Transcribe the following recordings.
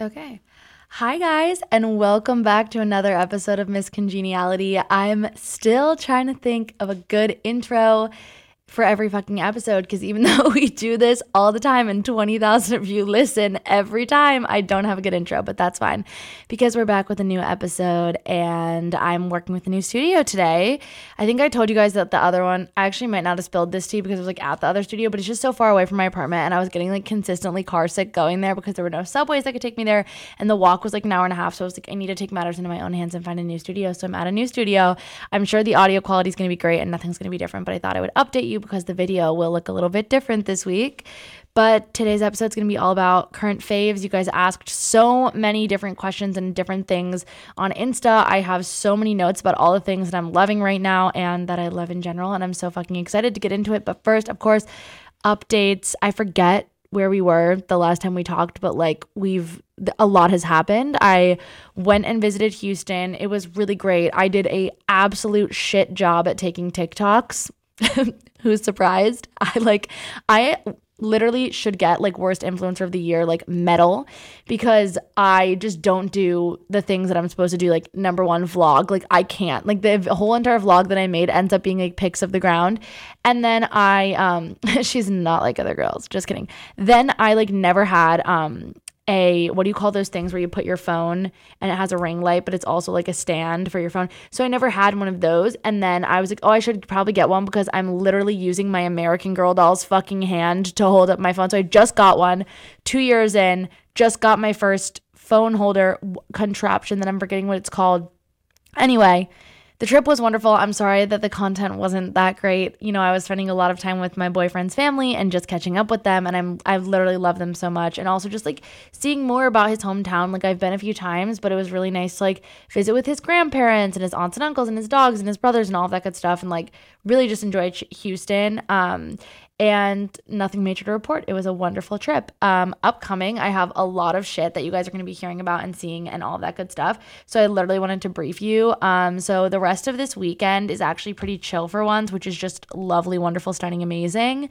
Okay. Hi, guys, and welcome back to another episode of Miss Congeniality. I'm still trying to think of a good intro for every fucking episode because even though we do this all the time and 20,000 of you listen every time, I don't have a good intro, but that's fine because we're back with a new episode and I'm working with a new studio today. I think I told you guys that the other one, I actually might not have spilled this tea because it was like at the other studio, but it's just so far away from my apartment and I was getting like consistently car sick going there because there were no subways that could take me there and the walk was like an hour and a half. So I was like, I need to take matters into my own hands and find a new studio. So I'm at a new studio. I'm sure the audio quality is going to be great and nothing's going to be different, but I thought I would update you because the video will look a little bit different this week. But today's episode is going to be all about current faves. You guys asked so many different questions and different things on Insta. I have so many notes about all the things that I'm loving right now and that I love in general. And I'm so fucking excited to get into it. But first, of course, updates. I forget where we were the last time we talked, but like we've a lot has happened. I went and visited Houston. It was really great. I did a absolute shit job at taking TikToks. Who's surprised? I like I literally should get like worst influencer of the year like medal because I just don't do the things that I'm supposed to do like number one vlog. Like I can't. Like the whole entire vlog that I made ends up being like pics of the ground. And then I um she's not like other girls. Just kidding. Then I like never had um a what do you call those things where you put your phone and it has a ring light but it's also like a stand for your phone? So i never had one of those. And then i was like oh i should probably get one because i'm literally using my american girl doll's fucking hand to hold up my phone. So i just got one two years in just got my first phone holder contraption that i'm forgetting what it's called. Anyway the trip was wonderful. I'm sorry that the content wasn't that great. You know, I was spending a lot of time with my boyfriend's family and just catching up with them and I'm I've literally love them so much and also just like seeing more about his hometown. Like I've been a few times, but it was really nice to like visit with his grandparents and his aunts and uncles and his dogs and his brothers and all that good stuff and like really just enjoyed Houston. Um and nothing major to report. It was a wonderful trip. Um, upcoming, I have a lot of shit that you guys are going to be hearing about and seeing and all that good stuff. So I literally wanted to brief you. Um, so the rest of this weekend is actually pretty chill for once, which is just lovely, wonderful, stunning, amazing.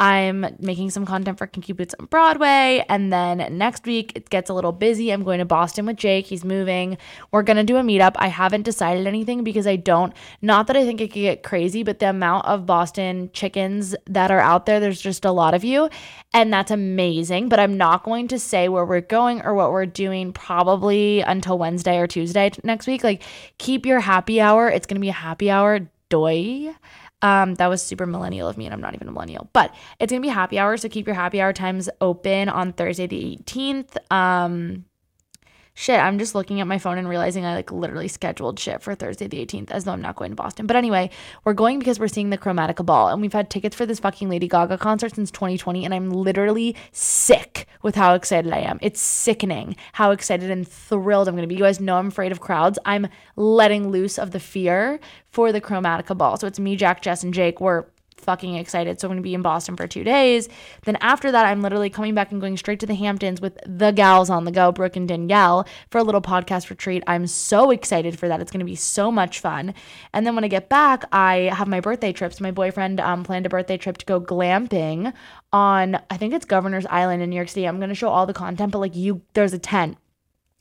I'm making some content for Boots on Broadway. And then next week, it gets a little busy. I'm going to Boston with Jake. He's moving. We're going to do a meetup. I haven't decided anything because I don't, not that I think it could get crazy, but the amount of Boston chickens that are out there, there's just a lot of you. And that's amazing. But I'm not going to say where we're going or what we're doing probably until Wednesday or Tuesday next week. Like, keep your happy hour. It's going to be a happy hour. Doy. Um, that was super millennial of me, and I'm not even a millennial. But it's gonna be happy hour, so keep your happy hour times open on Thursday the 18th. Um, shit, I'm just looking at my phone and realizing I like literally scheduled shit for Thursday the 18th as though I'm not going to Boston. But anyway, we're going because we're seeing the Chromatica Ball and we've had tickets for this fucking Lady Gaga concert since 2020 and I'm literally sick with how excited I am. It's sickening how excited and thrilled I'm going to be. You guys know I'm afraid of crowds. I'm letting loose of the fear for the Chromatica Ball. So it's me, Jack, Jess, and Jake. We're fucking excited. So I'm going to be in Boston for two days. Then after that, I'm literally coming back and going straight to the Hamptons with the gals on the go, Brooke and Danielle, for a little podcast retreat. I'm so excited for that. It's going to be so much fun. And then when I get back, I have my birthday trips. My boyfriend um, planned a birthday trip to go glamping on, I think it's Governor's Island in New York City. I'm going to show all the content, but like you, there's a tent.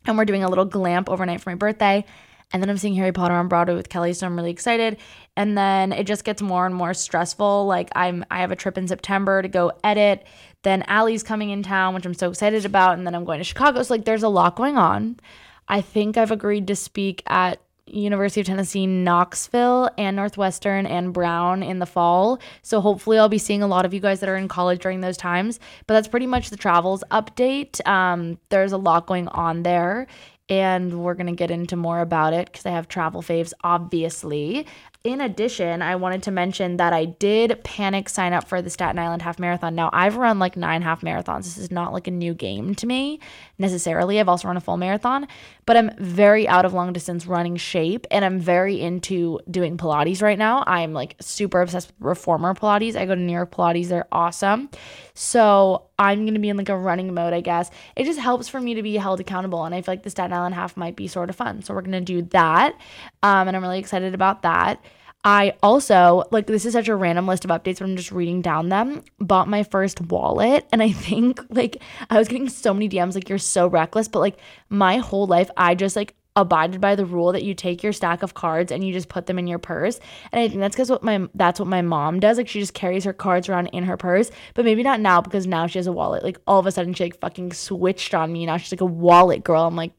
And we're doing a little glamp overnight for my birthday. And then I'm seeing Harry Potter on Broadway with Kelly, so I'm really excited. And then it just gets more and more stressful. Like I'm I have a trip in September to go edit. Then Allie's coming in town, which I'm so excited about, and then I'm going to Chicago. So like there's a lot going on. I think I've agreed to speak at University of Tennessee, Knoxville, and Northwestern and Brown in the fall. So hopefully, I'll be seeing a lot of you guys that are in college during those times. But that's pretty much the travels update. Um, there's a lot going on there, and we're going to get into more about it because I have travel faves, obviously. In addition, I wanted to mention that I did panic sign up for the Staten Island half marathon. Now, I've run like nine half marathons. This is not like a new game to me necessarily. I've also run a full marathon, but I'm very out of long distance running shape and I'm very into doing Pilates right now. I'm like super obsessed with reformer Pilates. I go to New York Pilates, they're awesome. So I'm to be in like a running mode, I guess. It just helps for me to be held accountable. And I feel like the Staten Island half might be sort of fun. So we're to do that. Um, and I'm really excited about that. I also, like, this is such a random list of updates, but I'm just reading down them. Bought my first wallet. And I think, like, I was getting so many DMs, like, you're so reckless. But, like, my whole life, I just, like, abided by the rule that you take your stack of cards and you just put them in your purse. And I think that's because what my that's what my mom does. Like she just carries her cards around in her purse. But maybe not now because now she has a wallet. Like all of a sudden she like fucking switched on me. Now she's like a wallet girl. I'm like,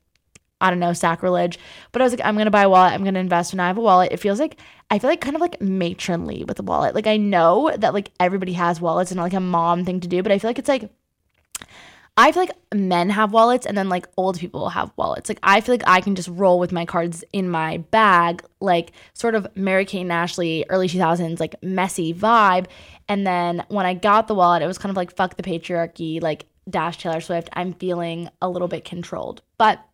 I don't know, sacrilege. But I was like, I'm gonna buy a wallet. I'm gonna invest when I have a wallet. It feels like I feel like kind of like matronly with a wallet. Like I know that like everybody has wallets and like a mom thing to do, but I feel like it's like I feel like men have wallets and then like old people have wallets. Like I feel like I can just roll with my cards in my bag, like sort of Mary Kate Ashley, early 2000s, like messy vibe. And then when I got the wallet, it was kind of like fuck the patriarchy, like dash Taylor Swift. I'm feeling a little bit controlled. But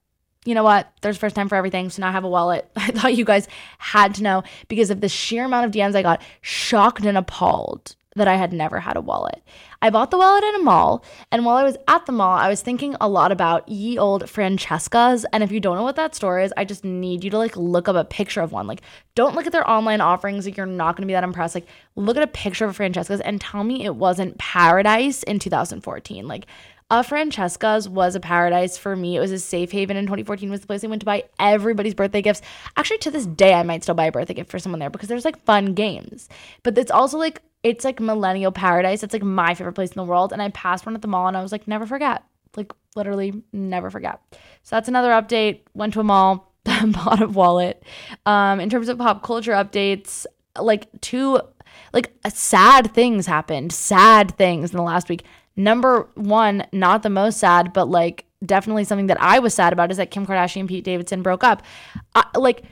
you know what? There's first time for everything. So now I have a wallet. I thought you guys had to know because of the sheer amount of DMs I got, shocked and appalled that I had never had a wallet. I bought the wallet in a mall, and while I was at the mall, I was thinking a lot about ye old Francesca's. And if you don't know what that store is, I just need you to like look up a picture of one. Like, don't look at their online offerings, like you're not gonna be that impressed. Like, look at a picture of Francesca's and tell me it wasn't paradise in 2014. Like a Francesca's was a paradise for me. It was a safe haven in 2014 was the place I went to buy everybody's birthday gifts. Actually, to this day, I might still buy a birthday gift for someone there because there's like fun games. But it's also like it's like millennial paradise. It's like my favorite place in the world. And I passed one at the mall and I was like, never forget. Like literally never forget. So that's another update. Went to a mall, bought a wallet. Um, in terms of pop culture updates, like two like sad things happened. Sad things in the last week. Number one, not the most sad, but like definitely something that I was sad about is that Kim Kardashian and Pete Davidson broke up. Uh, like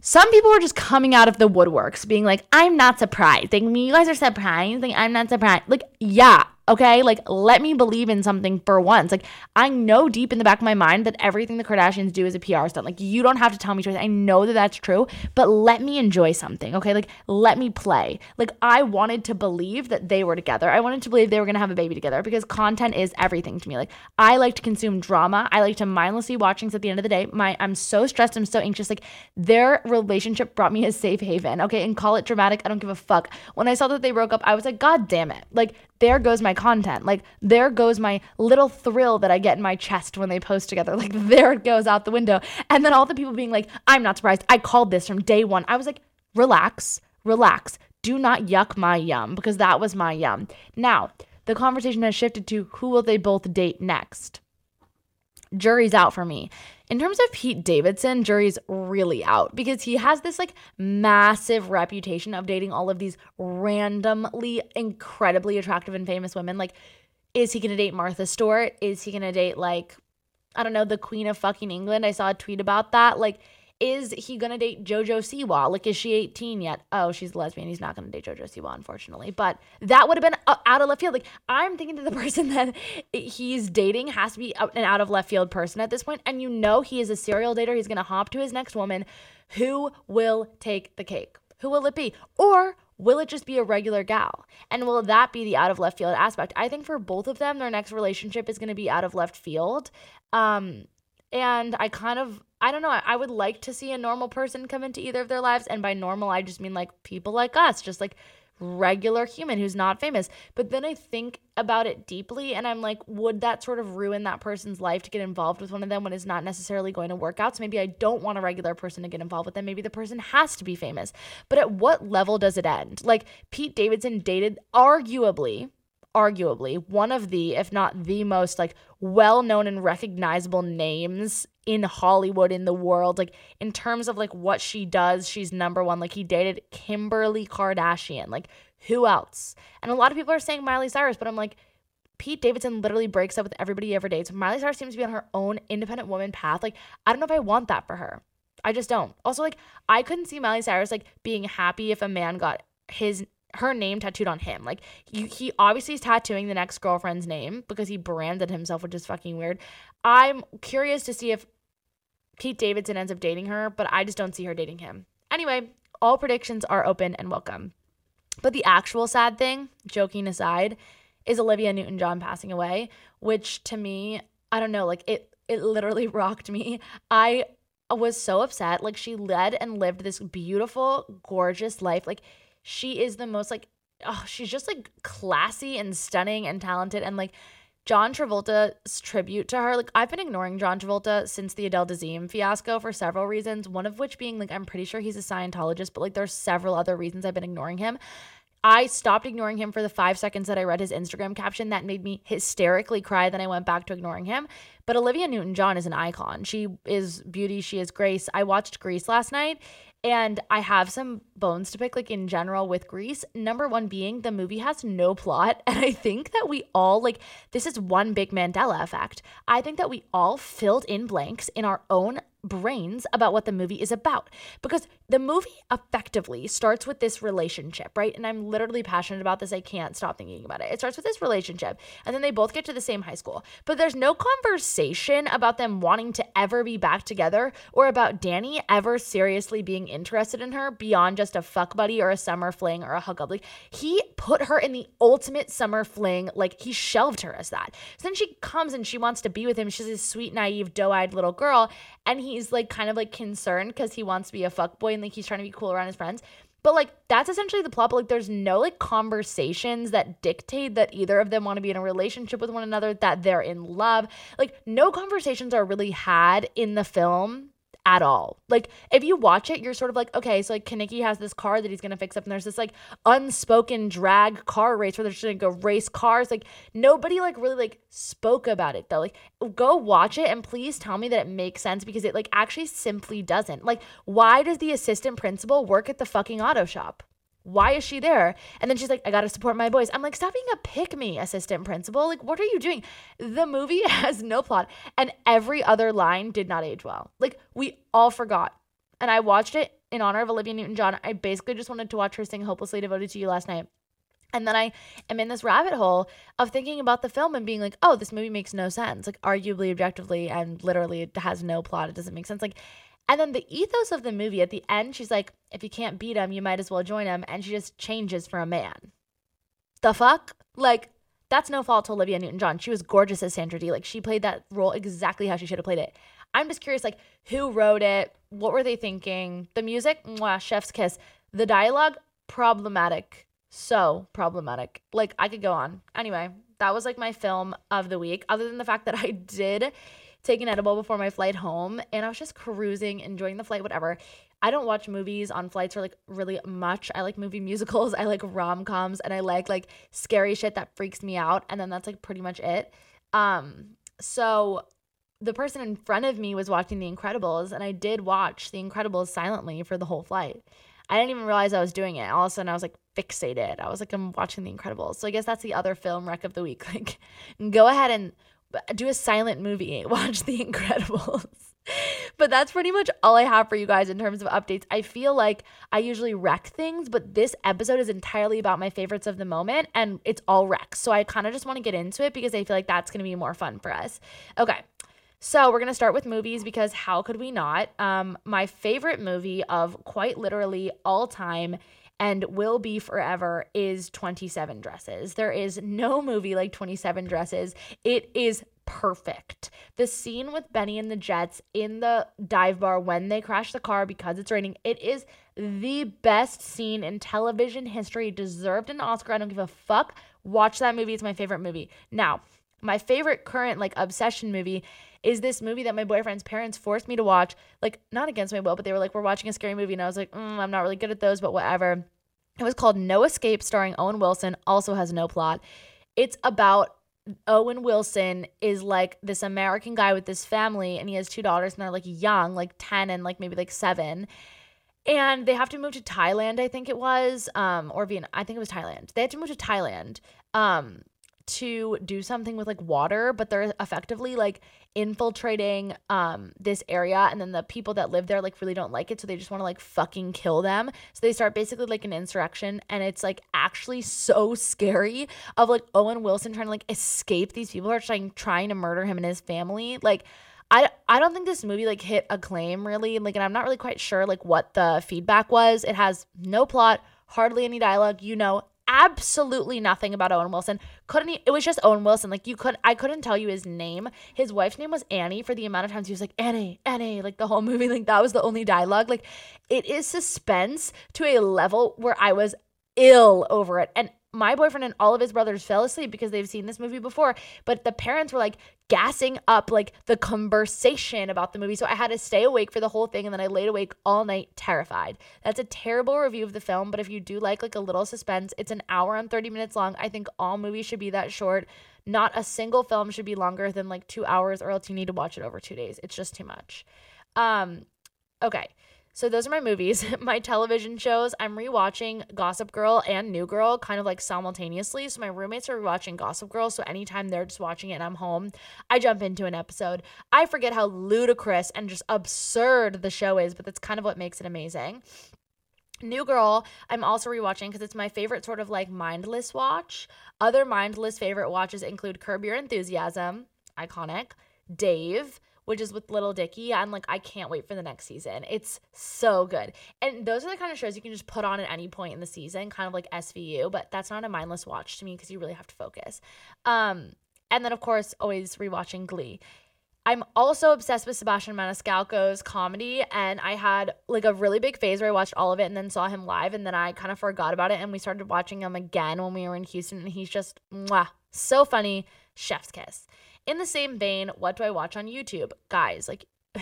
some people were just coming out of the woodworks being like, I'm not surprised. Like, you guys are surprised. Like, I'm not surprised. Like, yeah, Okay, like let me believe in something for once. Like I know deep in the back of my mind that everything the Kardashians do is a PR stunt. Like you don't have to tell me to. I know that that's true, but let me enjoy something. Okay, like let me play. Like I wanted to believe that they were together. I wanted to believe they were gonna have a baby together because content is everything to me. Like I like to consume drama. I like to mindlessly watch things. At the end of the day, my I'm so stressed. I'm so anxious. Like their relationship brought me a safe haven. Okay, and call it dramatic. I don't give a fuck. When I saw that they broke up, I was like, God damn it! Like there goes my content. Like, there goes my little thrill that I get in my chest when they post together. Like, there it goes out the window. And then all the people being like, I'm not surprised. I called this from day one. I was like, relax, relax. Do not yuck my yum because that was my yum. Now, the conversation has shifted to who will they both date next? Jury's out for me. In terms of Pete Davidson, jury's really out because he has this like massive reputation of dating all of these randomly incredibly attractive and famous women. Like, is he gonna date Martha Stewart? Is he gonna date like, I don't know, the Queen of fucking England? I saw a tweet about that. Like, is he gonna date JoJo Siwa? Like, is she 18 yet? Oh, she's a lesbian. He's not gonna date JoJo Siwa, unfortunately. But that would have been out of left field. Like, I'm thinking that the person that he's dating has to be an out of left field person at this point, and you know he is a serial dater. He's gonna hop to his next woman. Who will take the cake? Who will it be? Or will it just be a regular gal? And will that be the out of left field aspect? I think for both of them, their next relationship is going to be out of left field. Um, and I kind of I don't know. I would like to see a normal person come into either of their lives. And by normal, I just mean like people like us, just like regular human who's not famous. But then I think about it deeply and I'm like, would that sort of ruin that person's life to get involved with one of them when it's not necessarily going to work out? So maybe I don't want a regular person to get involved with them. Maybe the person has to be famous. But at what level does it end? Like Pete Davidson dated arguably arguably one of the, if not the most like well known and recognizable names in Hollywood in the world. Like in terms of like what she does, she's number one. Like he dated Kimberly Kardashian. Like who else? And a lot of people are saying Miley Cyrus, but I'm like, Pete Davidson literally breaks up with everybody he ever dates. Miley Cyrus seems to be on her own independent woman path. Like, I don't know if I want that for her. I just don't. Also, like, I couldn't see Miley Cyrus like being happy if a man got his her name tattooed on him. Like he, he obviously is tattooing the next girlfriend's name because he branded himself, which is fucking weird. I'm curious to see if Pete Davidson ends up dating her, but I just don't see her dating him. Anyway, all predictions are open and welcome. But the actual sad thing, joking aside, is Olivia Newton John passing away, which to me, I don't know, like it it literally rocked me. I was so upset. Like she led and lived this beautiful, gorgeous life. Like she is the most like oh, she's just like classy and stunning and talented and like John Travolta's tribute to her. Like I've been ignoring John Travolta since the Adele Dazeem fiasco for several reasons. One of which being like I'm pretty sure he's a Scientologist, but like there's several other reasons I've been ignoring him. I stopped ignoring him for the five seconds that I read his Instagram caption. That made me hysterically cry. Then I went back to ignoring him. But Olivia Newton John is an icon. She is beauty. She is grace. I watched Grease last night and I have some bones to pick, like in general with Grease. Number one being the movie has no plot. And I think that we all, like, this is one big Mandela effect. I think that we all filled in blanks in our own brains about what the movie is about because the movie effectively starts with this relationship, right? And I'm literally passionate about this. I can't stop thinking about it. It starts with this relationship, and then they both get to the same high school. But there's no conversation about them wanting to ever be back together or about Danny ever seriously being interested in her beyond just a fuck buddy or a summer fling or a hookup. Like he put her in the ultimate summer fling, like he shelved her as that. So then she comes and she wants to be with him. She's this sweet, naive, doe-eyed little girl, and he's like kind of like concerned because he wants to be a fuck boy and like he's trying to be cool around his friends. But like that's essentially the plot. But like there's no like conversations that dictate that either of them want to be in a relationship with one another, that they're in love. Like no conversations are really had in the film at all. Like if you watch it, you're sort of like, okay, so like Kenickie has this car that he's gonna fix up, and there's this like unspoken drag car race where they're just gonna go race cars. Like nobody like really like spoke about it though. Like go watch it and please tell me that it makes sense because it like actually simply doesn't. Like why does the assistant principal work at the fucking auto shop? Why is she there? And then she's like, I gotta support my boys. I'm like, stop being a pick me assistant principal. Like, what are you doing? The movie has no plot, and every other line did not age well. Like, we all forgot. And I watched it in honor of Olivia Newton John. I basically just wanted to watch her sing Hopelessly Devoted to You last night. And then I am in this rabbit hole of thinking about the film and being like, oh, this movie makes no sense. Like, arguably, objectively, and literally, it has no plot. It doesn't make sense. Like, and then the ethos of the movie at the end, she's like, if you can't beat him, you might as well join him. And she just changes for a man. The fuck? Like, that's no fault to Olivia Newton John. She was gorgeous as Sandra Dee. Like, she played that role exactly how she should have played it. I'm just curious, like, who wrote it? What were they thinking? The music, mwah, chef's kiss. The dialogue, problematic. So problematic. Like, I could go on. Anyway, that was like my film of the week, other than the fact that I did take an edible before my flight home and I was just cruising, enjoying the flight, whatever. I don't watch movies on flights or like really much. I like movie musicals, I like rom coms, and I like like scary shit that freaks me out. And then that's like pretty much it. Um, so the person in front of me was watching The Incredibles, and I did watch The Incredibles silently for the whole flight. I didn't even realize I was doing it. All of a sudden, I was like fixated. I was like, I'm watching The Incredibles. So I guess that's the other film wreck of the week. Like, go ahead and do a silent movie, watch The Incredibles. but that's pretty much all I have for you guys in terms of updates. I feel like I usually wreck things, but this episode is entirely about my favorites of the moment and it's all wrecks. So I kind of just want to get into it because I feel like that's going to be more fun for us. Okay. So we're gonna start with movies because how could we not? Um, my favorite movie of quite literally all time and will be forever is 27 Dresses. There is no movie like 27 Dresses. It is perfect. The scene with Benny and the Jets in the dive bar when they crash the car because it's raining, it is the best scene in television history. Deserved an Oscar. I don't give a fuck. Watch that movie. It's my favorite movie. Now, my favorite current like obsession movie is this movie that my boyfriend's parents forced me to watch. Like, not against my will, but they were like, we're watching a scary movie. And I was like, mm, I'm not really good at those, but whatever. It was called No Escape, starring Owen Wilson, also has no plot. It's about Owen Wilson is like this American guy with this family, and he has two daughters, and they're like young, like 10 and like maybe like seven. And they have to move to Thailand, I think it was, um, or Vietnam. I think it was Thailand. They had to move to Thailand. Um, to do something with like water, but they're effectively like infiltrating um this area and then the people that live there like really don't like it so they just want to like fucking kill them. So they start basically like an insurrection and it's like actually so scary of like Owen Wilson trying to like escape these people are trying trying to murder him and his family. Like I, I don't think this movie like hit acclaim really like and I'm not really quite sure like what the feedback was. It has no plot, hardly any dialogue, you know, absolutely nothing about Owen Wilson. Couldn't he, it was just Owen Wilson. Like you could I couldn't tell you his name. His wife's name was Annie for the amount of times he was like Annie, Annie, like the whole movie like that was the only dialogue. Like it is suspense to a level where I was ill over it. And my boyfriend and all of his brothers fell asleep because they've seen this movie before, but the parents were like gassing up like the conversation about the movie. So I had to stay awake for the whole thing and then I laid awake all night terrified. That's a terrible review of the film, but if you do like like a little suspense, it's an hour and 30 minutes long. I think all movies should be that short. Not a single film should be longer than like 2 hours or else you need to watch it over 2 days. It's just too much. Um okay. So those are my movies. my television shows, I'm rewatching Gossip Girl and New Girl kind of like simultaneously. So my roommates are rewatching Gossip Girl. So anytime they're just watching it and I'm home, I jump into an episode. I forget how ludicrous and just absurd the show is, but that's kind of what makes it amazing. New Girl, I'm also rewatching because it's my favorite sort of like mindless watch. Other mindless favorite watches include Curb Your Enthusiasm, iconic, Dave, which is with Lil Dicky. I'm like, I can't wait for the next season. It's so good. And those are the kind of shows you can just put on at any point in the season, kind of like SVU, but that's not a mindless watch to me because you really have to focus. Um, and then, of course, always rewatching Glee. I'm also obsessed with Sebastian Maniscalco's comedy, and I had like a really big phase where I watched all of it and then saw him live, and then I kind of forgot about it, and we started watching him again when we were in Houston, and he's just mwah, so funny, chef's kiss. In the same vein, what do I watch on YouTube? Guys, like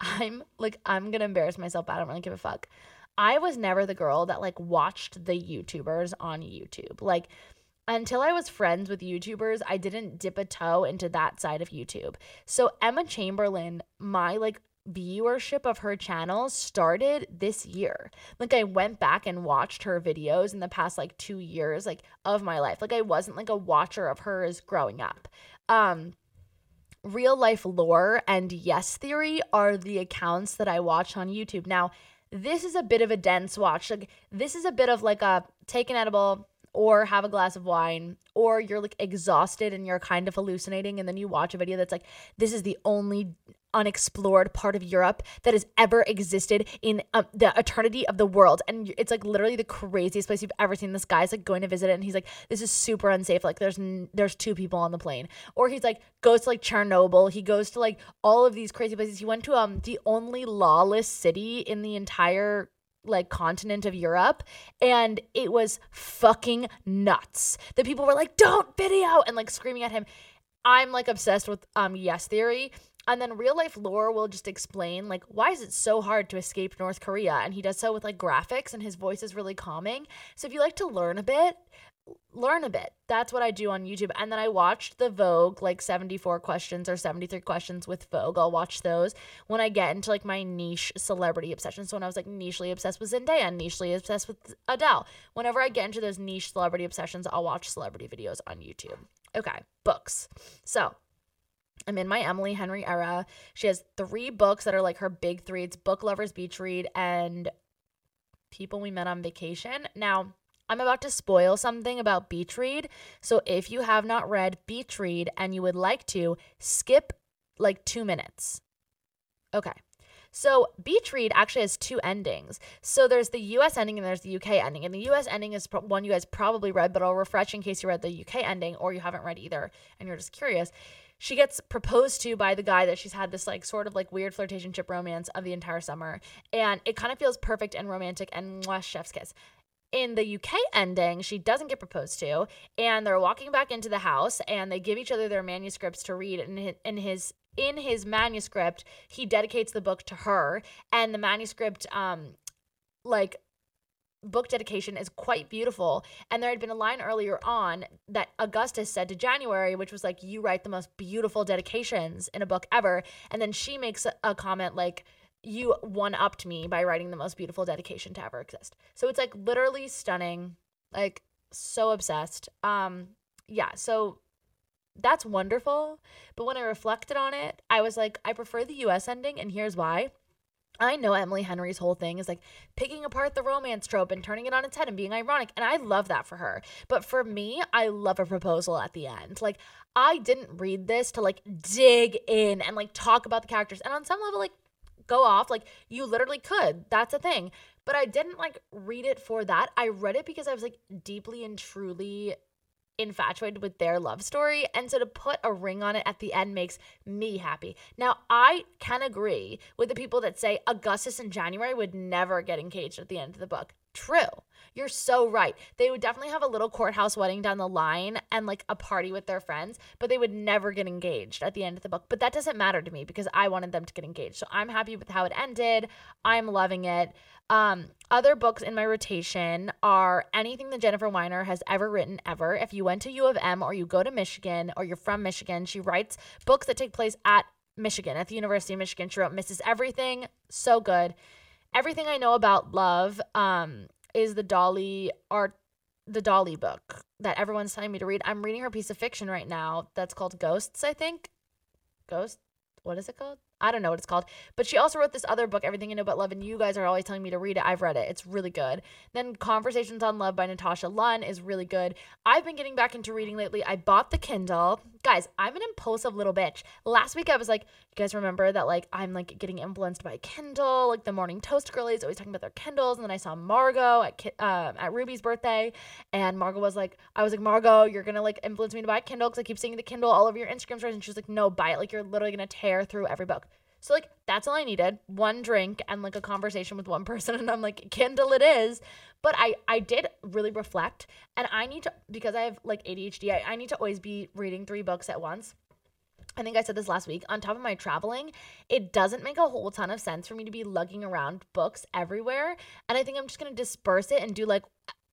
I'm like I'm to embarrass myself, but I don't really give a fuck. I was never the girl that like watched the YouTubers on YouTube. Like until I was friends with YouTubers, I didn't dip a toe into that side of YouTube. So Emma Chamberlain, my like viewership of her channel started this year. Like I went back and watched her videos in the past like 2 years like of my life. Like I wasn't like a watcher of hers growing up. Um, real life lore and yes theory are the accounts that I watch on YouTube. Now, this is a bit of a dense watch. Like this is a bit of like a take an edible or have a glass of wine or you're like exhausted and you're kind of hallucinating and then you watch a video that's like this is the only unexplored part of Europe that has ever existed in um, the eternity of the world. And it's like literally the craziest place you've ever seen. This guy's like going to visit it, and he's like, "This is super unsafe. Like, there's n- there's two people on the plane." Or he's like goes to like Chernobyl. He goes to like all of these crazy places. He went to um the only lawless city in the entire like continent of Europe and it was fucking nuts. The people were like, "Don't video!" and like screaming at him. I'm like obsessed with um yes theory and then real life lore will just explain like why is it so hard to escape North Korea and he does so with like graphics and his voice is really calming. So if you like to learn a bit, learn a bit. That's what I do on YouTube. And then I watched the Vogue like 74 questions or 73 questions with Vogue. I'll watch those when I get into like my niche celebrity obsession. So when I was like nichely obsessed with Zendaya nichely obsessed with Adele, whenever I get into those niche celebrity obsessions, I'll watch celebrity videos on YouTube. Okay, books. So I'm in my Emily Henry era. She has three books that are like her big three. It's Book Lovers Beach Read and People We Met on Vacation. Now, I'm about to spoil something about Beach Read. So if you have not read Beach Read and you would like to, skip like two minutes. Okay. So Beach Read actually has two endings. So there's the US ending and there's the UK ending. And the US ending is one you guys probably read, but I'll refresh in case you read the UK ending or you haven't read either and you're just curious she gets proposed to by the guy that she's had this like sort of like weird flirtationship romance of the entire summer and it kind of feels perfect and romantic and mwah, chef's kiss in the UK ending, she doesn't get proposed to, and they're walking back into the house, and they give each other their manuscripts to read. And in his in his manuscript, he dedicates the book to her, and the manuscript, um, like book dedication is quite beautiful. And there had been a line earlier on that Augustus said to January, which was like, You write the most beautiful dedications in a book ever. And then she makes a, comment like, You one upped me by writing the most beautiful dedication to ever exist. So it's like literally stunning, like so obsessed. Um, yeah, so that's wonderful. But when I reflected on it, I was like, I prefer the US ending, and here's why. I know Emily Henry's whole thing is like picking apart the romance trope and turning it on its head and being ironic. And I love that for her. But for me, I love a proposal at the end. Like, I didn't read this to like dig in and like talk about the characters. And on some level, like, go off. Like you literally could. That's a thing. But I didn't like read it for that. I read it because I was like deeply and truly infatuated with their love story. And so to put a ring on it at the end makes me happy. Now, I can agree with the people that say Augustus and January would never get engaged at the end of the book. True. You're so right. They would definitely have a little courthouse wedding down the line and like a party with their friends, but they would never get engaged at the end of the book. But that doesn't matter to me because I wanted them to get engaged. So I'm happy with how it ended. I'm loving it. Um, other books in my rotation are anything that Jennifer Weiner has ever written ever. If you went to U of M or you go to Michigan or you're from Michigan, she writes books that take place at Michigan, at the University of Michigan. She wrote Mrs. Everything, so good. Everything I know about love um, is the Dolly art the Dolly book that everyone's telling me to read. I'm reading her piece of fiction right now that's called Ghosts, I think. Ghost? What is it called? I don't know what it's called. But she also wrote this other book, Everything You Know About Love, and you guys are always telling me to read it. I've read it. It's really good. Then Conversations on Love by Natasha Lunn is really good. I've been getting back into reading lately. I bought the Kindle. Guys, I'm an impulsive little bitch. Last week I was like, you guys remember that like I'm like getting influenced by Kindle, like the Morning Toast girlies always talking about their Kindles. And then I saw Margot at uh, at Ruby's birthday, and Margot was like, I was like, Margot, you're gonna like influence me to buy Kindle because I keep seeing the Kindle all over your Instagram stories, and she was like, no, buy it. Like you're literally gonna tear through every book. So like that's all I needed. One drink and like a conversation with one person and I'm like Kindle it is. But I I did really reflect and I need to because I have like ADHD, I, I need to always be reading three books at once. I think I said this last week. On top of my traveling, it doesn't make a whole ton of sense for me to be lugging around books everywhere. And I think I'm just going to disperse it and do like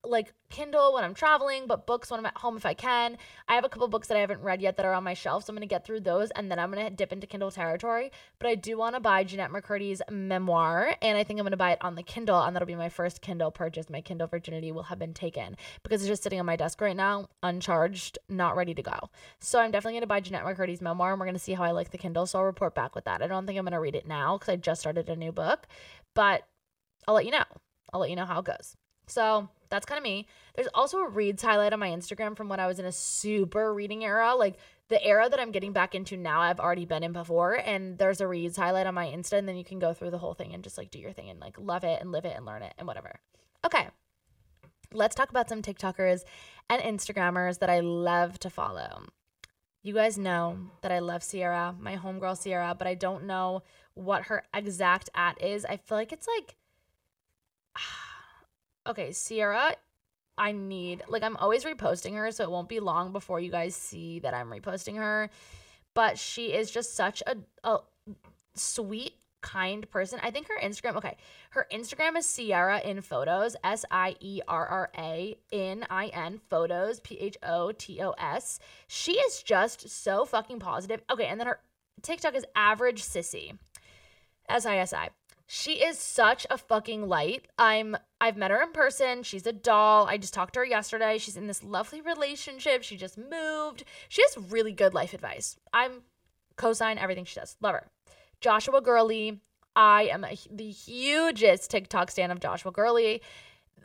like Kindle when I'm traveling, but books when I'm at home if I can. I have a couple books that I haven't read yet that are on my shelf, so I'm gonna get through those and then I'm gonna dip into Kindle territory. But I do wanna buy Jennette McCurdy's memoir, and I think I'm gonna buy it on the Kindle, and that'll be my first Kindle purchase. My Kindle virginity will have been taken because it's just sitting on my desk right now, uncharged, not ready to go. So I'm definitely gonna buy Jennette McCurdy's memoir, and we're gonna see how I like the Kindle. So I'll report back with that. I don't think I'm gonna read it now because I just started a new book, but I'll let you know. I'll let you know how it goes. So that's kind of me. There's also a reads highlight on my Instagram from when I was in a super reading era. Like the era that I'm getting back into now, I've already been in before. And there's a reads highlight on my Insta. And then you can go through the whole thing and just like do your thing and like love it and live it and learn it and whatever. Okay. Let's talk about some TikTokers and Instagrammers that I love to follow. You guys know that I love Sierra, my homegirl Sierra, but I don't know what her exact at is. I feel like it's like okay, Sierra, I need like I'm always reposting her, so it won't be long before you guys see that I'm reposting her. But she is just such a, a sweet, kind person. I think her Instagram, okay, her Instagram is Sierra in photos, S I E R R A in I N photos, P H O T O S. She is just so fucking positive. Okay, and then her TikTok is average sissy, S I S I. She is such a fucking light. I'm I've met her in person. She's a doll. I just talked to her yesterday. She's in this lovely relationship. She just moved. She has really good life advice. I'm co-sign everything she does. Love her. Joshua Gurley. I am a, the hugest TikTok stan of Joshua Gurley.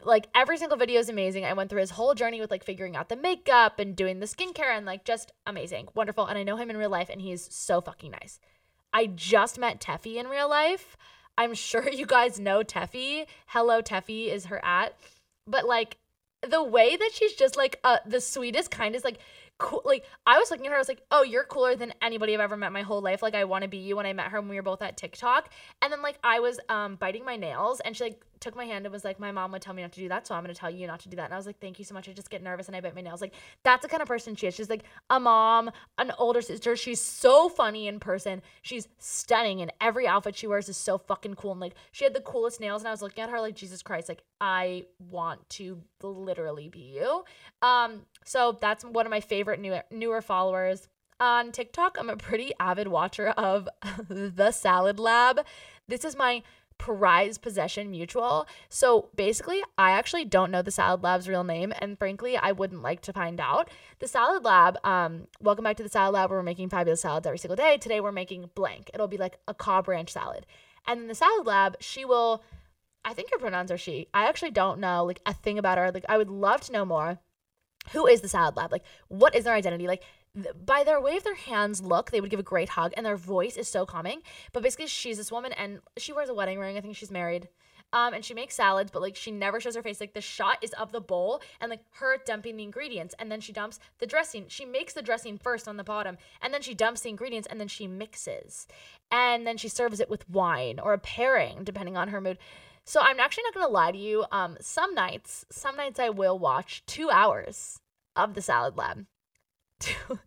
Like every single video is amazing. I went through his whole journey with like figuring out the makeup and doing the skincare and like just amazing, wonderful. And I know him in real life and he's so fucking nice. I just met Tefi in real life. I'm sure you guys know Tefi. Hello Tefi is her at. But like the way that she's just like uh the sweetest, kindest, like cool like I was looking at her, I was like, Oh, you're cooler than anybody I've ever met my whole life. Like I wanna be you when I met her when we were both at TikTok. And then like I was um biting my nails and she like took my hand and was like, My mom would tell me not to do that, so I'm gonna tell you not to do that. And I was like, Thank you so much. I just get nervous and I bite my nails. Like that's the kind of person she is. She's like a mom, an older sister. She's so funny in person. She's stunning and every outfit she wears is so fucking cool. And like she had the coolest nails, and I was looking at her like, Jesus Christ, like I want to literally be you. Um, so that's one of my favorite newer followers. On TikTok, I'm a pretty avid watcher of the Salad Lab. This is my prize possession mutual. So basically, I actually don't know the Salad Lab's real name, and frankly, I wouldn't like to find out. The Salad Lab, um, welcome back to the Salad Lab. Where we're making fabulous salads every single day. Today, we're making blank. It'll be like a Cobb ranch salad. And in the Salad Lab, she will, I think her pronouns are she. I actually don't know like a thing about her. Like, I would love to know more. Who is the Salad Lab? Like, what is their identity? Like, th- by their way of their hands look, they would give a great hug, and their voice is so calming. But basically, she's this woman, and she wears a wedding ring. I think she's married. Um, and she makes salads, but like she never shows her face. Like the shot is of the bowl and like her dumping the ingredients, and then she dumps the dressing. She makes the dressing first on the bottom, and then she dumps the ingredients, and then she mixes, and then she serves it with wine or a pairing, depending on her mood. So I'm actually not gonna lie to you. Um, some nights, some nights I will watch two hours of the Salad Lab. Two,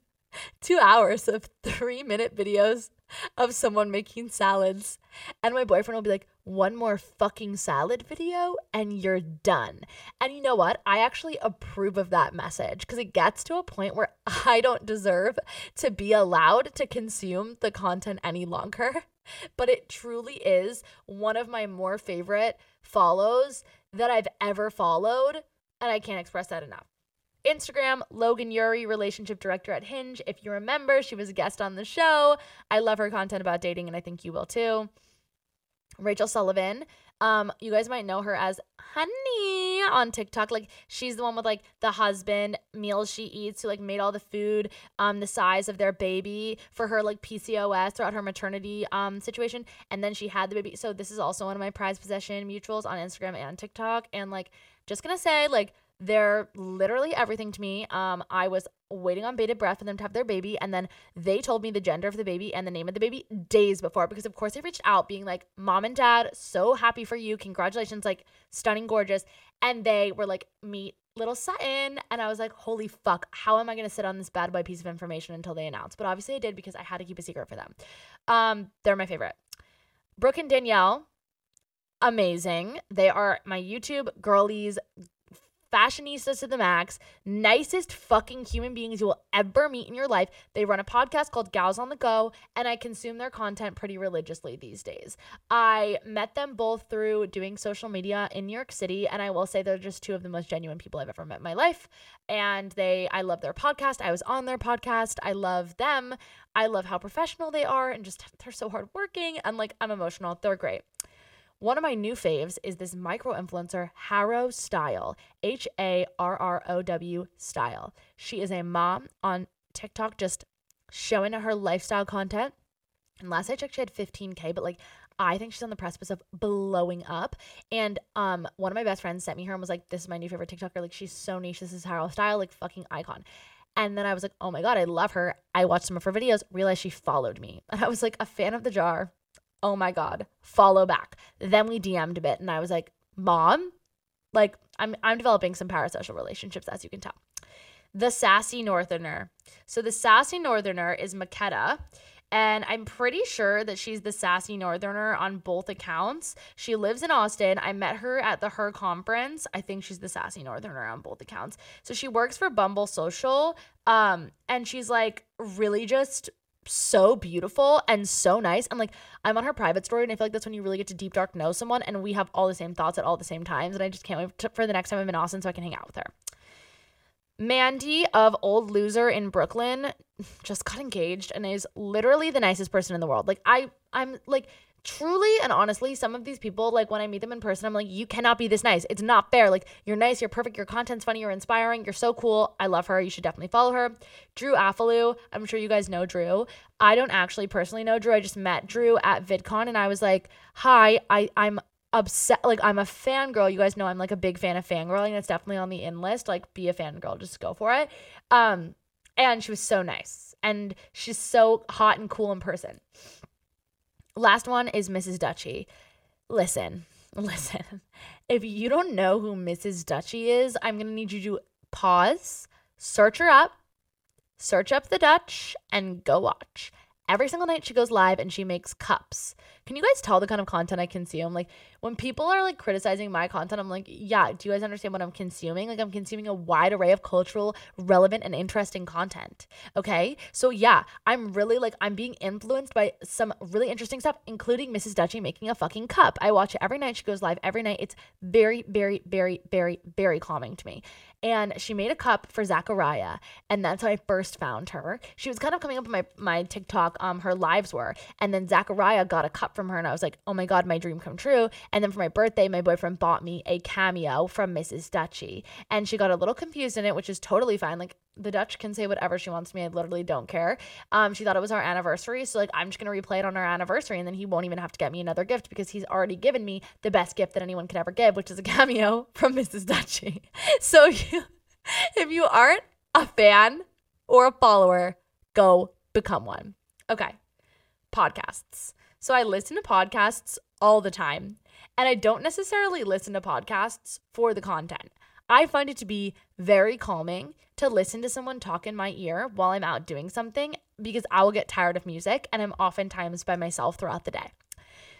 two hours of three minute videos of someone making salads. And my boyfriend will be like, one more fucking salad video and you're done. And you know what? I actually approve of that message because it gets to a point where I don't deserve to be allowed to consume the content any longer. But it truly is one of my more favorite follows that I've ever followed. And I can't express that enough. Instagram, Logan Ury, relationship director at Hinge. If you remember, she was a guest on the show. I love her content about dating, and I think you will too. Rachel Sullivan. Um, you guys might know her as Honey on TikTok. Like she's the one with like the husband meals she eats who like made all the food um the size of their baby for her like PCOS throughout her maternity um situation. And then she had the baby. So this is also one of my prized possession mutuals on Instagram and TikTok. And like just gonna say, like they're literally everything to me. Um, I was waiting on bated breath for them to have their baby, and then they told me the gender of the baby and the name of the baby days before because, of course, they reached out being like, "Mom and Dad, so happy for you! Congratulations! Like, stunning, gorgeous!" And they were like, "Meet little Sutton," and I was like, "Holy fuck! How am I gonna sit on this bad boy piece of information until they announce?" But obviously, I did because I had to keep a secret for them. Um, they're my favorite. Brooke and Danielle amazing. They are my YouTube girlies, fashionistas to the max, nicest fucking human beings you will ever meet in your life. They run a podcast called Gals on the Go, and I consume their content pretty religiously these days. I met them both through doing social media in New York City, and I will say they're just two of the most genuine people I've ever met in my life. And they, I love their podcast. I was on their podcast. I love them. I love how professional they are, and just they're so hardworking. And like, I'm emotional. They're great. One of my new faves is this micro influencer, Harrow Style, H A R R O W Style. She is a mom on TikTok, just showing her lifestyle content. And last I checked, she had 15K, but like, I think she's on the precipice of blowing up. And um, one of my best friends sent me her and was like, "This is my new favorite TikToker. Like, she's so niche. This is Harrow Style, like fucking icon." And then I was like, "Oh my god, I love her." I watched some of her videos, realized she followed me, and I was like, a fan of the jar oh my God, follow back. Then we DM'd a bit and I was like, Mom, like I'm I'm developing some parasocial relationships, as you can tell. The sassy northerner. So the sassy northerner is Makeda. And I'm pretty sure that she's the sassy northerner on both accounts. She lives in Austin. I met her at the her conference. I think she's the sassy northerner on both accounts. So she works for Bumble Social. Um, and she's like really just so beautiful and so nice. And like I'm on her private story, and I feel like that's when you really get to deep dark know someone. And we have all the same thoughts at all the same times. And I just can't wait to, for the next time I'm in Austin so I can hang out with her. Mandy of Old Loser in Brooklyn just got engaged and is literally the nicest person in the world. Like I I'm like truly and honestly, some of these people, like when I meet them in person, I'm like, you cannot be this nice. It's not fair. Like, you're nice, you're perfect, your content's funny, you're inspiring, you're so cool. I love her. You should definitely follow her. Drew Afualo, I'm sure you guys know Drew. I don't actually personally know Drew. I just met Drew at VidCon and I was like, hi, I, I'm upset. Like, I'm a fangirl. You guys know I'm like a big fan of fangirling. It's definitely on the in list. Like, be a fangirl, just go for it. Um, and she was so nice. And she's so hot and cool in person. Last one is Mrs. Dutchy. Listen, listen. If you don't know who Mrs. Dutchy is, I'm going to need you to pause, search her up, search up the Dutch, and go watch. Every single night she goes live and she makes cups. Can you guys tell the kind of content I consume? Like when people are like criticizing my content, I'm like, yeah, do you guys understand what I'm consuming? Like I'm consuming a wide array of cultural, relevant, and interesting content. Okay. So yeah, I'm really like, I'm being influenced by some really interesting stuff, including Mrs. Dutchy making a fucking cup. I watch it every night. She goes live every night. It's very, very, very, very, very calming to me and she made a cup for Zachariah, and that's how I first found her. She was kind of coming up on my my TikTok, um, her lives were, and then Zachariah got a cup from her, and I was like, oh my god, my dream come true. And then for my birthday, my boyfriend bought me a cameo from Mrs. Dutchy, and she got a little confused in it, which is totally fine. Like the Dutch can say whatever she wants to me. I literally don't care. Um, she thought it was our anniversary, so like I'm just gonna replay it on our anniversary, and then he won't even have to get me another gift because he's already given me the best gift that anyone could ever give, which is a cameo from Mrs. Dutchy. So you, if you aren't a fan or a follower, go become one. Okay, podcasts. So I listen to podcasts all the time, and I don't necessarily listen to podcasts for the content. I find it to be very calming to listen to someone talk in my ear while I'm out doing something because I will get tired of music and I'm oftentimes by myself throughout the day.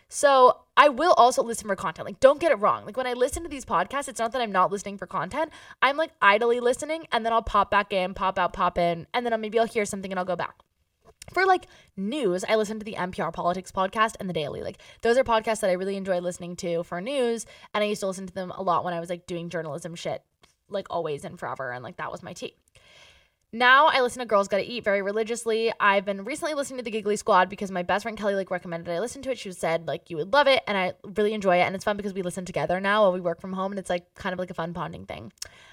So I will also listen for content. Like, don't get it wrong. Like, when I listen to these podcasts, it's not that I'm not listening for content. I'm like idly listening and then I'll pop back in, pop out, pop in, and then maybe I'll hear something and I'll go back. For like news, I listen to the NPR Politics podcast and the Daily. Like those are podcasts that I really enjoy listening to for news, and I used to listen to them a lot when I was like doing journalism shit, like always and forever, and like that was my tea. Now I listen to Girls Gotta Eat very religiously. I've been recently listening to the Giggly Squad because my best friend Kelly like recommended I listen to it. She said like you would love it, and I really enjoy it, and it's fun because we listen together now while we work from home, and it's like kind of like a fun bonding thing.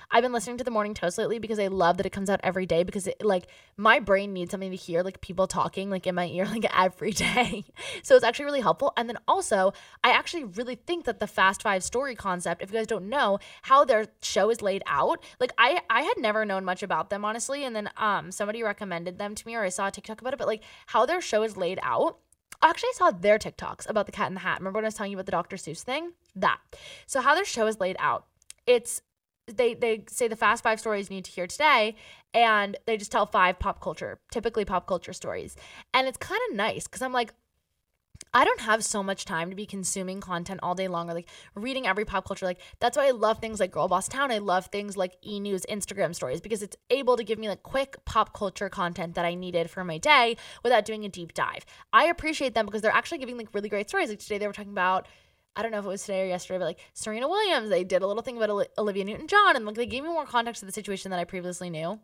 I've been listening to the morning toast lately because I love that it comes out every day because it like my brain needs something to hear like people talking like in my ear like every day. so it's actually really helpful. And then also, I actually really think that the Fast Five story concept, if you guys don't know how their show is laid out, like I I had never known much about them honestly, and then um somebody recommended them to me or I saw a TikTok about it, but like how their show is laid out. Actually, I saw their TikToks about the cat in the hat. Remember when I was telling you about the Dr. Seuss thing? That. So how their show is laid out. It's they they say the fast five stories you need to hear today and they just tell five pop culture typically pop culture stories and it's kind of nice because i'm like I don't have so much time to be consuming content all day long or like reading every pop culture. Like, that's why I love things like Girl Boss Town. I love things like e news, Instagram stories because it's able to give me like quick pop culture content that I needed for my day without doing a deep dive. I appreciate them because they're actually giving like really great stories. Like, today they were talking about I don't know if it was today or yesterday, but like Serena Williams, they did a little thing about Olivia Newton John, and like they gave me more context to the situation that I previously knew.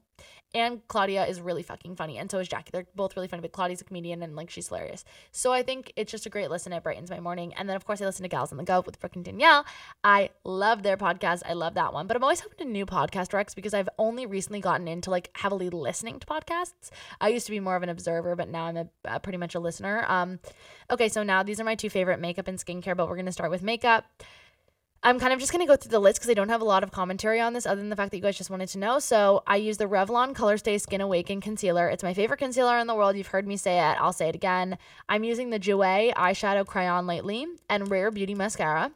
And Claudia is really fucking funny, and so is Jackie. They're both really funny, but Claudia's a comedian and like she's hilarious. So I think it's just a great listen. It brightens my morning. And then of course I listen to Gals on the Go with freaking Danielle. I love their podcast. I love that one. But I'm always hoping to new podcast recs because I've only recently gotten into like heavily listening to podcasts. I used to be more of an observer, but now I'm a, a pretty much a listener. Um, okay, so now these are my two favorite makeup and skincare, but we're gonna start with makeup. I'm kind of just going to go through the list because I don't have a lot of commentary on this other than the fact that you guys just wanted to know. So I use the Revlon Colorstay Skin Awaken Concealer. It's my favorite concealer in the world. You've heard me say it. I'll say it again. I'm using the Jouer eyeshadow crayon lately and Rare Beauty mascara.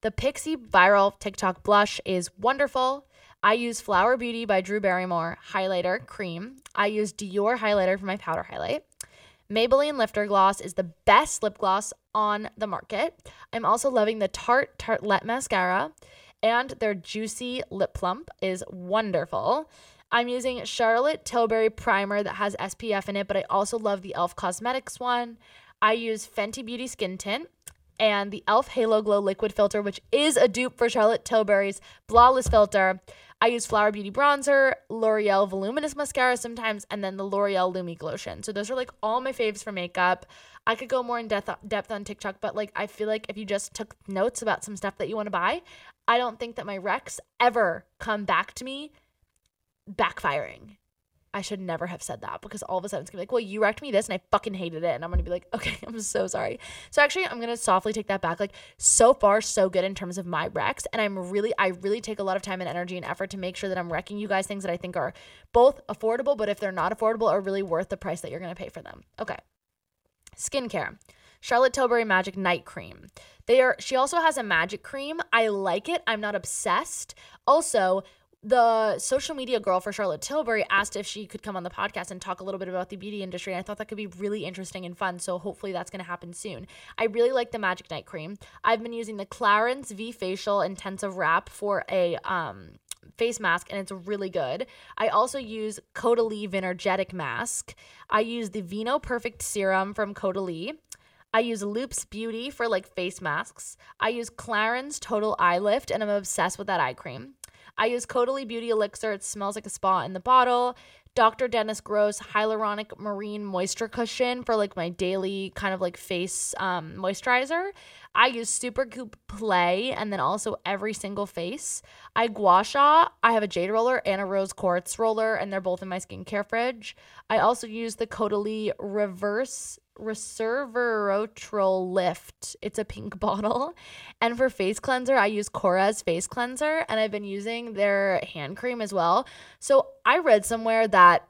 The Pixi Viral TikTok blush is wonderful. I use Flower Beauty by Drew Barrymore highlighter cream. I use Dior highlighter for my powder highlight. Maybelline Lifter Gloss is the best lip gloss on the market. I'm also loving the Tarte Tartelette Mascara, and their Juicy Lip Plump is wonderful. I'm using Charlotte Tilbury Primer that has SPF in it, but I also love the e.l.f. Cosmetics one. I use Fenty Beauty Skin Tint and the e.l.f. Halo Glow Liquid Filter, which is a dupe for Charlotte Tilbury's Flawless Filter. I use Flower Beauty Bronzer, L'Oreal Voluminous Mascara sometimes, and then the L'Oreal Lumi Glotion. So those are like all my faves for makeup. I could go more in depth depth on TikTok, but like I feel like if you just took notes about some stuff that you want to buy, I don't think that my recs ever come back to me backfiring. I should never have said that because all of a sudden it's gonna be like, well, you wrecked me this and I fucking hated it. And I'm gonna be like, okay, I'm so sorry. So actually, I'm gonna softly take that back. Like, so far, so good in terms of my wrecks. And I'm really, I really take a lot of time and energy and effort to make sure that I'm wrecking you guys things that I think are both affordable, but if they're not affordable, are really worth the price that you're gonna pay for them. Okay. Skincare. Charlotte Tilbury Magic Night Cream. They are she also has a magic cream. I like it. I'm not obsessed. Also, the social media girl for Charlotte Tilbury asked if she could come on the podcast and talk a little bit about the beauty industry. And I thought that could be really interesting and fun. So hopefully that's going to happen soon. I really like the Magic Night Cream. I've been using the Clarins V Facial Intensive Wrap for a um, face mask and it's really good. I also use Caudalie Vinergetic Mask. I use the Vino Perfect Serum from Caudalie. I use Loops Beauty for like face masks. I use Clarins Total Eye Lift and I'm obsessed with that eye cream. I use Caudalie Beauty Elixir. It smells like a spa in the bottle. Dr. Dennis Gross Hyaluronic Marine Moisture Cushion for like my daily kind of like face um, moisturizer. I use Supergoop Play and then also every single face. I gua sha. I have a jade roller and a rose quartz roller, and they're both in my skincare fridge. I also use the Caudalie Reverse Resveratrol Lift. It's a pink bottle. And for face cleanser, I use Korres face cleanser and I've been using their hand cream as well. So I read somewhere that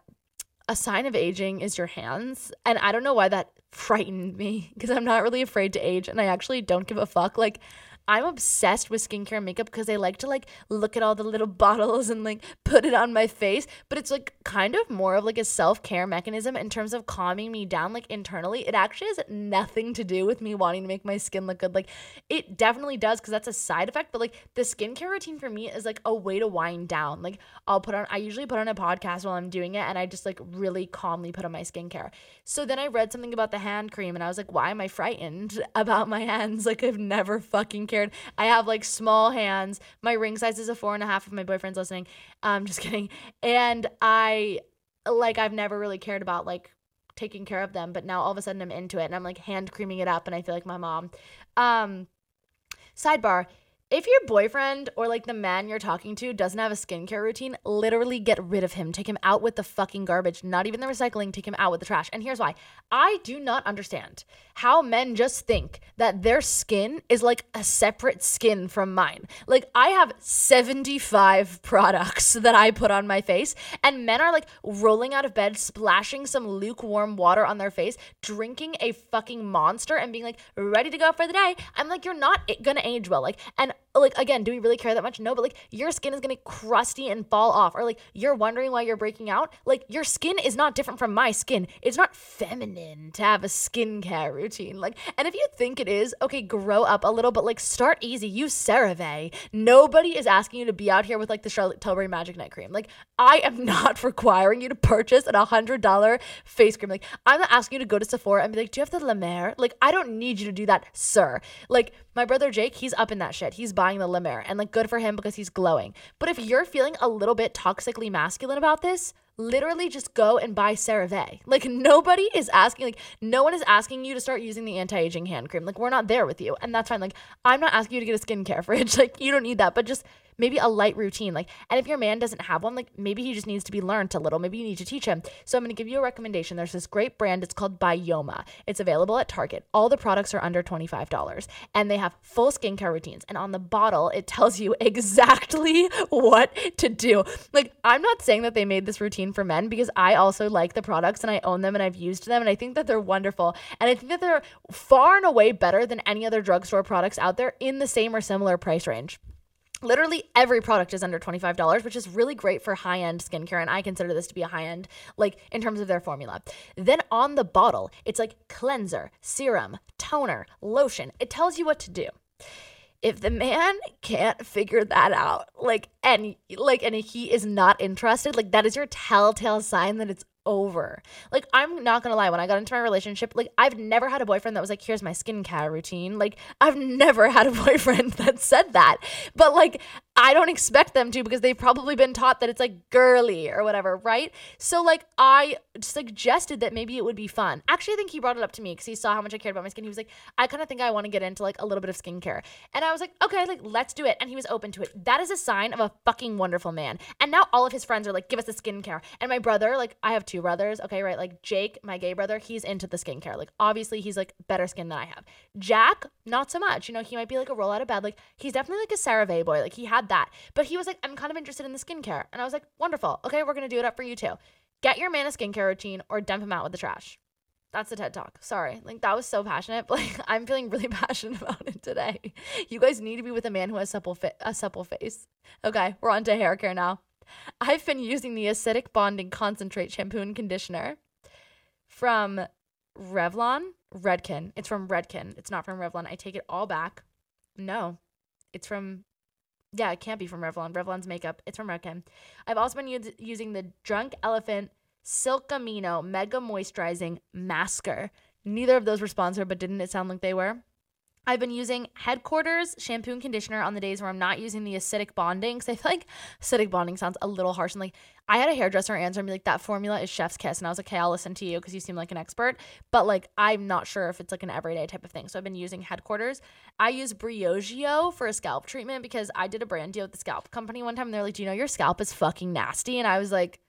a sign of aging is your hands. And I don't know why that frightened me because I'm not really afraid to age and I actually don't give a fuck. Like, I'm obsessed with skincare and makeup because I like to like look at all the little bottles and like put it on my face. But it's like kind of more of like a self care mechanism in terms of calming me down, like internally. It actually has nothing to do with me wanting to make my skin look good. Like it definitely does because that's a side effect. But like the skincare routine for me is like a way to wind down. Like I'll put on, I usually put on a podcast while I'm doing it and I just like really calmly put on my skincare. So then I read something about the hand cream and I was like, why am I frightened about my hands? Like I've never fucking I have like small hands. My ring size is a four and a half if my boyfriend's listening. I'm just kidding. And I like I've never really cared about like taking care of them, but now all of a sudden I'm into it and I'm like hand creaming it up and I feel like my mom. Um sidebar, if your boyfriend or like the man you're talking to doesn't have a skincare routine, literally get rid of him. Take him out with the fucking garbage, not even the recycling, take him out with the trash. And here's why I do not understand how men just think that their skin is like a separate skin from mine. Like, I have 75 products that I put on my face, and men are like rolling out of bed, splashing some lukewarm water on their face, drinking a fucking monster, and being like, ready to go for the day. I'm like, you're not gonna age well. Like, and like again, do we really care that much? No, but like your skin is gonna crusty and fall off, or like you're wondering why you're breaking out. Like your skin is not different from my skin. It's not feminine to have a skincare routine. Like, and if you think it is, okay, grow up a little, but like start easy. Use CeraVe. Nobody is asking you to be out here with like the Charlotte Tilbury Magic Night Cream. Like, I am not requiring you to purchase an hundred dollar face cream. Like, I'm not asking you to go to Sephora and be like, do you have the La Mer? Like, I don't need you to do that, sir. Like, my brother Jake, he's up in that shit. He's buying the Mer and like good for him because he's glowing. But if you're feeling a little bit toxically masculine about this, literally just go and buy CeraVe. Like nobody is asking, like no one is asking you to start using the anti-aging hand cream. Like we're not there with you, and that's fine. Like I'm not asking you to get a skincare fridge. Like you don't need that, but just maybe a light routine. Like, and if your man doesn't have one, like maybe he just needs to be learned a little. Maybe you need to teach him. So I'm going to give you a recommendation. There's this great brand. It's called Bioma. It's available at Target. All the products are under $25 and they have full skincare routines. And on the bottle, it tells you exactly what to do. Like, I'm not saying that they made this routine for men because I also like the products and I own them and I've used them and I think that they're wonderful. And I think that they're far and away better than any other drugstore products out there in the same or similar price range. Literally every product is under $25, which is really great for high end skincare. And I consider this to be a high end, like in terms of their formula. Then on the bottle, it's like cleanser, serum, toner, lotion. It tells you what to do. If the man can't figure that out, like, and like, and he is not interested, like, that is your telltale sign that it's over. Like, I'm not gonna lie, when I got into my relationship, like, I've never had a boyfriend that was like, here's my skincare routine. Like, I've never had a boyfriend that said that. But, like, I don't expect them to because they've probably been taught that it's like girly or whatever, right? So, like, I suggested that maybe it would be fun. Actually, I think he brought it up to me because he saw how much I cared about my skin. He was like, I kind of think I want to get into like a little bit of skincare. And I was like, okay, like, let's do it. And he was open to it. That is a sign of a fucking wonderful man. And now all of his friends are like, give us the skincare. And my brother, like, I have two brothers, okay, right? Like, Jake, my gay brother, he's into the skincare. Like, obviously, he's like better skin than I have. Jack, not so much. You know, he might be like a roll out of bed. Like, he's definitely like a CeraVe boy. Like, he had that. But he was like, I'm kind of interested in the skincare. And I was like, wonderful. Okay, we're going to do it up for you too. Get your man a skincare routine or dump him out with the trash. That's the TED Talk. Sorry. Like, that was so passionate, but like, I'm feeling really passionate about it today. You guys need to be with a man who has supple fit, a supple face. Okay, we're on to hair care now. I've been using the acidic bonding concentrate shampoo and conditioner from Revlon, Redken. It's from Redken. It's not from Revlon. I take it all back. No, it's from yeah, it can't be from Revlon. Revlon's makeup. It's from Redken. I've also been u- using the Drunk Elephant Silk Amino Mega Moisturizing Masker. Neither of those were sponsored, but didn't it sound like they were? I've been using headquarters shampoo and conditioner on the days where I'm not using the acidic bonding because I feel like acidic bonding sounds a little harsh. And like, I had a hairdresser answer me like, that formula is chef's kiss. And I was like, okay, I'll listen to you because you seem like an expert. But like, I'm not sure if it's like an everyday type of thing. So I've been using headquarters. I use Briogeo for a scalp treatment because I did a brand deal with the scalp company one time. And they're like, do you know your scalp is fucking nasty? And I was like,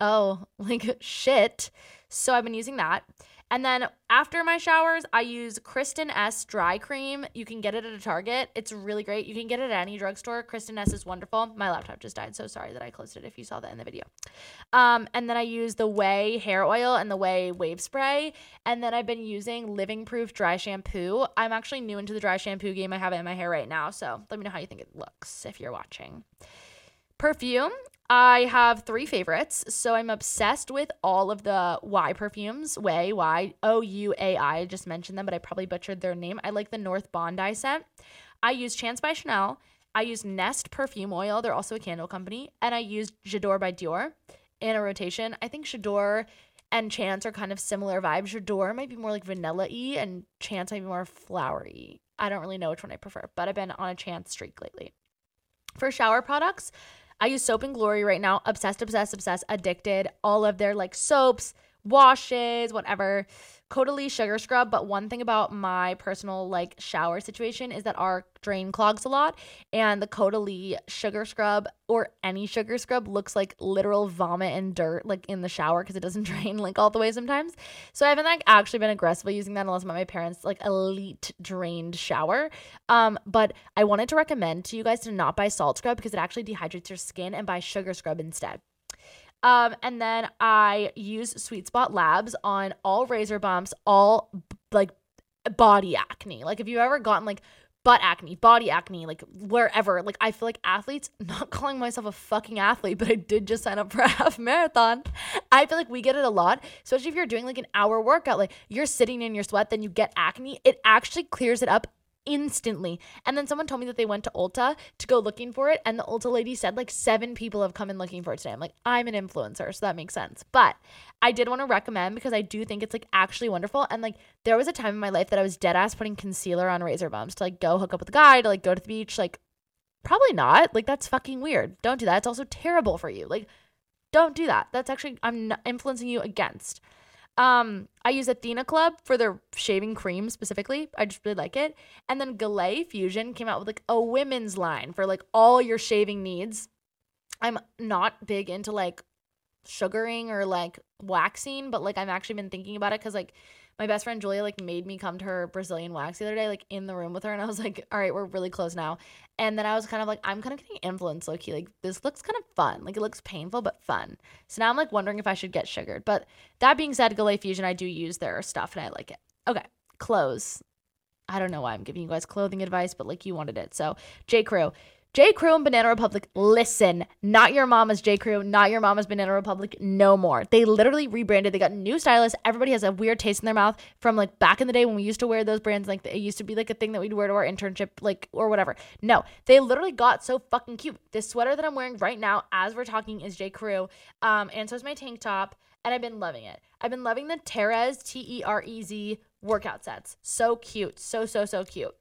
oh, like shit. So I've been using that. And then after my showers, I use Kristin Ess dry cream. You can get it at a Target. It's really great. You can get it at any drugstore. Kristin Ess is wonderful. My laptop just died, so sorry that I closed it if you saw that in the video. Um, and then I use the Ouai hair oil and the Ouai wave spray. And then I've been using Living Proof dry shampoo. I'm actually new into the dry shampoo game. I have it in my hair right now, so let me know how you think it looks if you're watching. Perfume. I have three favorites. So I'm obsessed with all of the Y perfumes. Way, Y, O U A I. I just mentioned them, but I probably butchered their name. I like the North Bondi scent. I use Chance by Chanel. I use Nest perfume oil. They're also a candle company. And I use J'adore by Dior in a rotation. I think J'adore and Chance are kind of similar vibes. J'adore might be more like vanilla y, and Chance might be more flowery. I don't really know which one I prefer, but I've been on a Chance streak lately. For shower products, I use Soap and Glory right now. Obsessed, obsessed, obsessed, addicted. All of their like soaps, washes, whatever. Caudalie sugar scrub. But one thing about my personal like shower situation is that our drain clogs a lot. And the Caudalie sugar scrub or any sugar scrub looks like literal vomit and dirt like in the shower because it doesn't drain like all the way sometimes. So I haven't like actually been aggressively using that unless I'm at my parents like elite drained shower. Um, but I wanted to recommend to you guys to not buy salt scrub because it actually dehydrates your skin and buy sugar scrub instead. Um, and then I use Sweet Spot Labs on all razor bumps, all like body acne. Like if you've ever gotten like butt acne, body acne, like wherever. Like I feel like athletes, not calling myself a fucking athlete, but I did just sign up for a half marathon. I feel like we get it a lot, especially if you're doing like an hour workout, like you're sitting in your sweat, then you get acne. It actually clears it up instantly. And then someone told me that they went to Ulta to go looking for it. And the Ulta lady said like seven people have come in looking for it today. I'm like, I'm an influencer, so that makes sense. But I did want to recommend because I do think it's like actually wonderful. And like there was a time in my life that I was dead ass putting concealer on razor bumps to like go hook up with a guy, to like go to the beach. Like, probably not. Like, that's fucking weird. Don't do that. It's also terrible for you. Like, don't do that. That's actually, I'm influencing you against. Um, I use Athena Club for their shaving cream specifically. I just really like it. And then Galay Fusion came out with like a women's line for like all your shaving needs. I'm not big into like sugaring or like waxing, but like I've actually been thinking about it because like my best friend Julia like made me come to her Brazilian wax the other day, like in the room with her, and I was like, all right, we're really close now. And then I was kind of like, I'm kind of getting influenced, low key. Like this looks kind of fun. Like it looks painful but fun. So now I'm like wondering if I should get sugared. But that being said, Galay Fusion, I do use their stuff and I like it. Okay, clothes. I don't know why I'm giving you guys clothing advice, but like you wanted it. So J. Crew. J. Crew and Banana Republic, listen, not your mama's J. Crew, not your mama's Banana Republic, no more. They literally rebranded. They got new stylists. Everybody has a weird taste in their mouth from like back in the day when we used to wear those brands. Like it used to be like a thing that we'd wear to our internship, like or whatever. No, they literally got so fucking cute. This sweater that I'm wearing right now, as we're talking, is J. Crew, um, and so is my tank top, and I've been loving it. I've been loving the Terez T E R E Z workout sets. So cute, so so so cute.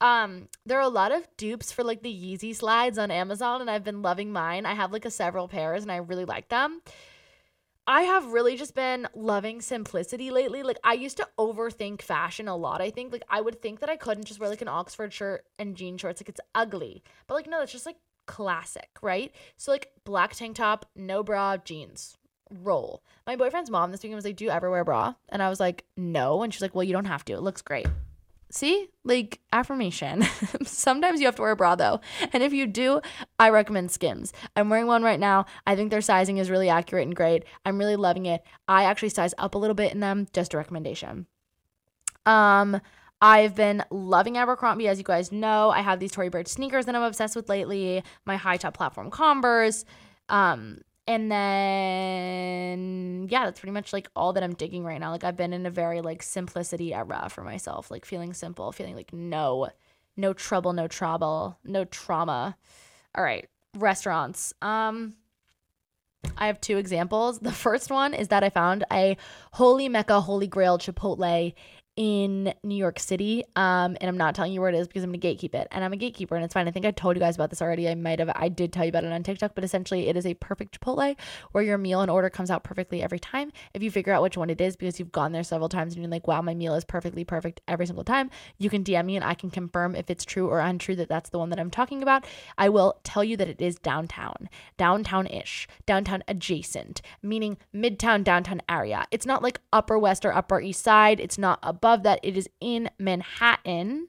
Um, there are a lot of dupes for like the Yeezy slides on Amazon, and I've been loving mine. I have like a several pairs, and I really like them. I have really just been loving simplicity lately. Like I used to overthink fashion a lot. I think like I would think that I couldn't just wear like an Oxford shirt and jean shorts. Like it's ugly, but like no, it's just like classic, right? So like black tank top, no bra, jeans. Roll. My boyfriend's mom this weekend was like, "Do you ever wear a bra?" And I was like, "No." And she's like, "Well, you don't have to. It looks great." See, like affirmation. Sometimes you have to wear a bra though. And if you do, I recommend Skims. I'm wearing one right now. I think their sizing is really accurate and great. I'm really loving it. I actually size up a little bit in them, just a recommendation. Um, I've been loving Abercrombie, as you guys know. I have these Tory Burch sneakers that I'm obsessed with lately. My high top platform Converse. Um, and then yeah that's pretty much like all that i'm digging right now. Like i've been in a very like simplicity era for myself like feeling simple feeling like no no trouble no trouble no trauma. All right restaurants. Um i have two examples. The first one is that i found a holy mecca holy grail chipotle in New York City. Um, and I'm not telling you where it is because I'm gonna gatekeep it. And I'm a gatekeeper and it's fine. I think I told you guys about this already. I might have I did tell you about it on TikTok, but essentially it is a perfect Chipotle where your meal and order comes out perfectly every time. If you figure out which one it is because you've gone there several times and you're like, wow, my meal is perfectly perfect every single time, you can DM me and I can confirm if it's true or untrue that that's the one that I'm talking about. I will tell you that it is downtown, downtown ish, downtown adjacent, meaning midtown, downtown area. It's not like Upper West or Upper East Side. It's not above that. It is in Manhattan.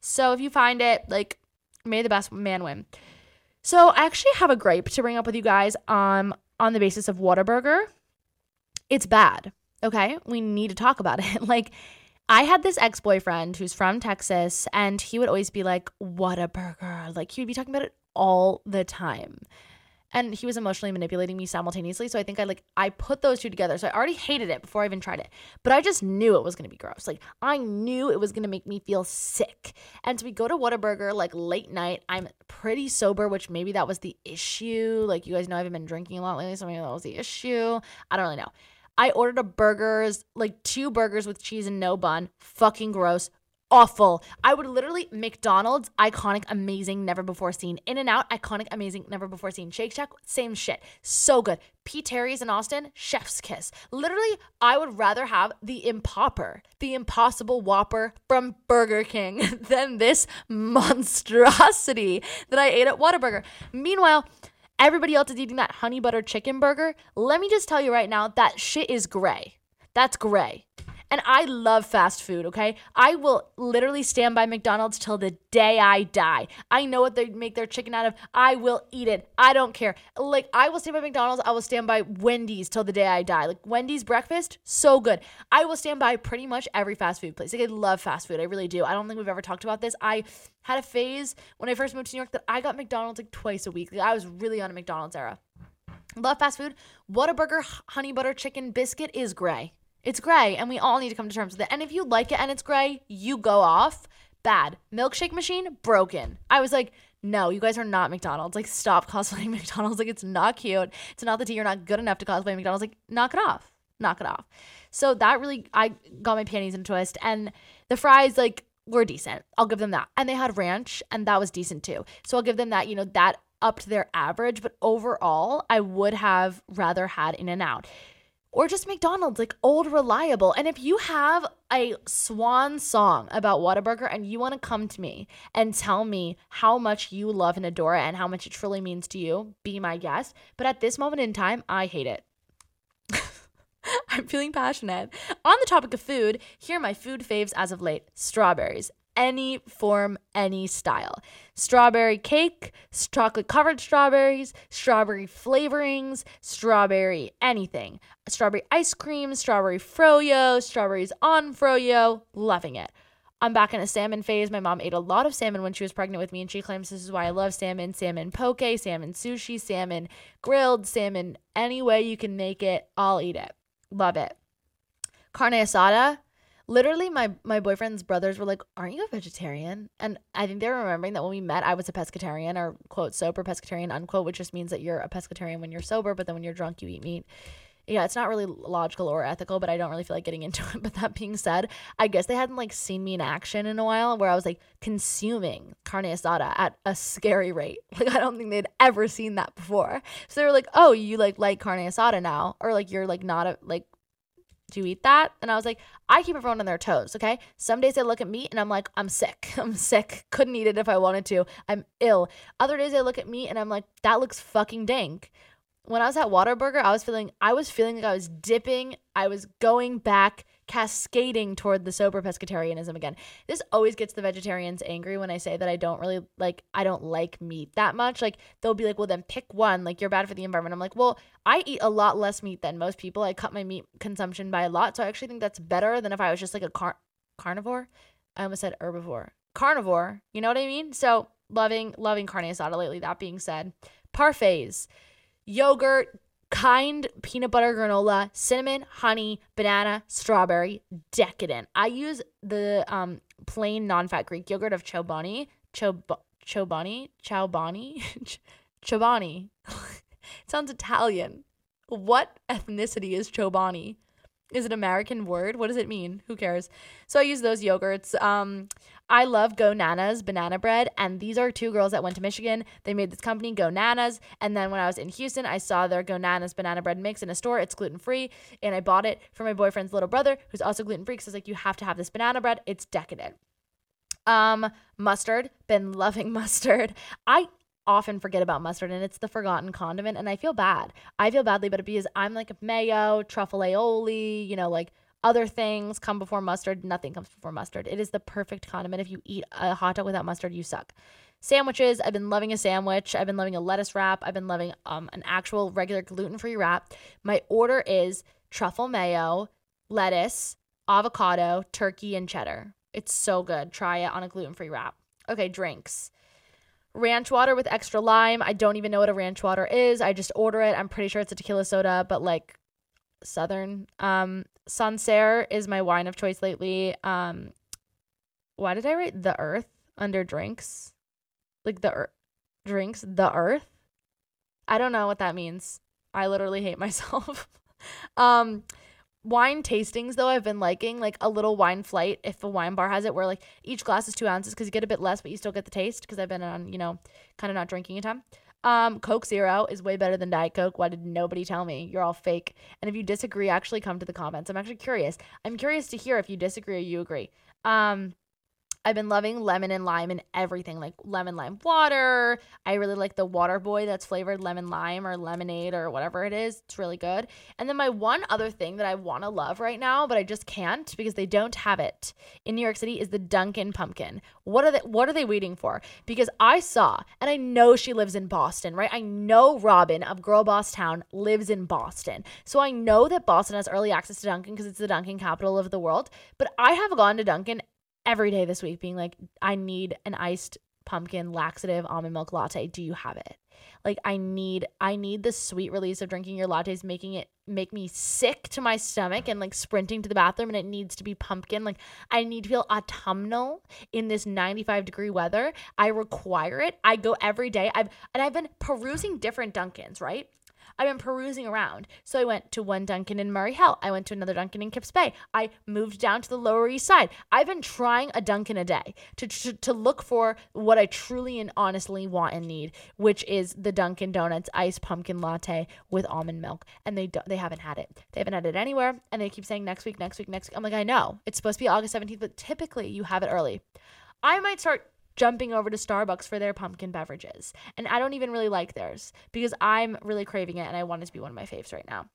So if you find it, like, may the best man win. So I actually have a gripe to bring up with you guys um, on the basis of Whataburger. It's bad. Okay. We need to talk about it. like, I had this ex boyfriend who's from Texas, and he would always be like, Whataburger. Like, he would be talking about it all the time and he was emotionally manipulating me simultaneously. So i think i like i put those two together. So i already hated it before i even tried it but i just knew it was going to be gross. Like i knew it was going to make me feel sick. And so we go to Whataburger like late night. I'm pretty sober which maybe that was the issue. Like you guys know i haven't been drinking a lot lately so maybe that was the issue. I don't really know. I ordered a burgers, like two burgers with cheese and no bun. Fucking gross awful. I would literally McDonald's iconic, amazing, never before seen. In and Out iconic, amazing, never before seen. Shake Shack same shit, so good. P Terry's in Austin, chef's kiss. Literally, I would rather have the Impopper, the Impossible Whopper from Burger King than this monstrosity that I ate at Whataburger. Meanwhile. Everybody else is eating that honey butter chicken burger. Let me just tell you right now, that shit is gray. That's gray. And I love fast food, okay? I will literally stand by McDonald's till the day I die. I know what they make their chicken out of. I will eat it. I don't care. Like, I will stand by McDonald's. I will stand by Wendy's till the day I die. Like, Wendy's breakfast, so good. I will stand by pretty much every fast food place. Like, I love fast food. I really do. I don't think we've ever talked about this. I had a phase when I first moved to New York that I got McDonald's like twice a week. Like, I was really on a McDonald's era. Love fast food. Whataburger honey butter chicken biscuit is gray. It's gray, and we all need to come to terms with it. And if you like it and it's gray, you go off. Bad. Milkshake machine, broken. I was like, no, you guys are not McDonald's. Like, stop cosplaying McDonald's. Like, it's not cute. It's not the tea. You're not good enough to cosplay McDonald's. Like, knock it off. Knock it off. So that really, I got my panties in a twist. And the fries, like, were decent. I'll give them that. And they had ranch, and that was decent too. So I'll give them that. You know, that upped their average. But overall, I would have rather had In and Out or just McDonald's, like old reliable. And if you have a swan song about Whataburger and you want to come to me and tell me how much you love and adore it and how much it truly means to you, be my guest. But at this moment in time, I hate it. I'm feeling passionate. On the topic of food, here are my food faves as of late strawberries any form, any style. Strawberry cake, chocolate covered strawberries, strawberry flavorings, strawberry anything. Strawberry ice cream, strawberry froyo, strawberries on froyo, loving it. I'm back in a salmon phase. My mom ate a lot of salmon when she was pregnant with me, and she claims this is why I love salmon salmon poke, salmon sushi, salmon grilled, salmon any way you can make it. I'll eat it. Love it. Carne asada, literally my my boyfriend's brothers were like aren't you a vegetarian? And i think they're remembering that when we met i was a pescatarian or quote sober pescatarian unquote which just means that you're a pescatarian when you're sober but then when you're drunk you eat meat. Yeah it's not really logical or ethical but i don't really feel like getting into it. But that being said i guess they hadn't like seen me in action in a while where i was like consuming carne asada at a scary rate. Like i don't think they'd ever seen that before. So they were like oh you like like carne asada now or like you're like not a like do you eat that? And I was like, I keep everyone on their toes, okay? Some days they look at meat and I'm like, I'm sick. I'm sick. Couldn't eat it if I wanted to. I'm ill. Other days they look at me and I'm like, that looks fucking dank. When I was at Whataburger, I was feeling I was feeling like I was dipping. I was going back cascading toward the sober pescatarianism again. This always gets the vegetarians angry when I say that I don't really like I don't like meat that much. Like they'll be like, "Well, then pick one. Like you're bad for the environment." I'm like, "Well, I eat a lot less meat than most people. I cut my meat consumption by a lot, so I actually think that's better than if I was just like a car- carnivore." I almost said herbivore. Carnivore, you know what I mean? So, loving loving carne asada lately. That being said, parfaits, yogurt, kind peanut butter granola, cinnamon, honey, banana, strawberry, decadent. I use the um, plain non-fat Greek yogurt of Chobani, Chob- Chobani, Chobani, Chobani. sounds Italian. What ethnicity is Chobani? is it American word. What does it mean? Who cares? So I use those yogurts. Um, I love Go Nanas banana bread, and these are two girls that went to Michigan. They made this company Go Nanas, and then when I was in Houston, I saw their Go Nanas banana bread mix in a store. It's gluten free, and I bought it for my boyfriend's little brother, who's also gluten free. Because I was like, you have to have this banana bread. It's decadent. Um, mustard. Been loving mustard. I often forget about mustard and it's the forgotten condiment and I feel bad. I feel badly but because I'm like mayo, truffle aioli, you know, like other things come before mustard. Nothing comes before mustard. It is the perfect condiment. If you eat a hot dog without mustard, you suck. Sandwiches. I've been loving a sandwich. I've been loving a lettuce wrap. I've been loving um, an actual regular gluten free wrap. My order is truffle mayo, lettuce, avocado, turkey, and cheddar. It's so good. Try it on a gluten free wrap. Okay, drinks ranch water with extra lime. I don't even know what a ranch water is. I just order it. I'm pretty sure it's a tequila soda, but like southern. Um Sancerre is my wine of choice lately. Um why did I write the earth under drinks? Like the earth drinks the earth? I don't know what that means. I literally hate myself. um wine tastings though I've been liking like a little wine flight if a wine bar has it where like each glass is two ounces because you get a bit less but you still get the taste because I've been on you know kind of not drinking a ton. Um, Coke Zero is way better than Diet Coke. Why did nobody tell me? You're all fake. And if you disagree, actually come to the comments. I'm actually curious. I'm curious to hear if you disagree or you agree. Um, I've been loving lemon and lime and everything, like lemon lime water. I really like the water boy that's flavored lemon lime or lemonade or whatever it is. It's really good. And then my one other thing that I want to love right now, but I just can't because they don't have it in New York City is the Dunkin' pumpkin. What are they what are they waiting for? Because I saw and I know she lives in Boston, right? I know Robin of Girl Boss Town lives in Boston. So I know that Boston has early access to Dunkin' because it's the Dunkin' capital of the world, but I have gone to Dunkin' every day this week being like, I need an iced pumpkin laxative almond milk latte. Do you have it? Like I need I need the sweet release of drinking your lattes making it make me sick to my stomach and like sprinting to the bathroom and it needs to be pumpkin. Like I need to feel autumnal in this 95 degree weather. I require it. I go every day. I've and I've been perusing different Dunkins, right? I've been perusing around. So I went to one Dunkin' in Murray Hill. I went to another Dunkin' in Kips Bay. I moved down to the Lower East Side. I've been trying a Dunkin' a day to, to, to look for what I truly and honestly want and need, which is the Dunkin' Donuts iced pumpkin latte with almond milk. And they do, they haven't had it. They haven't had it anywhere. And they keep saying next week, next week, next week. I'm like, I know it's supposed to be August 17th, but typically you have it early. I might start jumping over to Starbucks for their pumpkin beverages. And I don't even really like theirs because I'm really craving it and I want it to be one of my faves right now.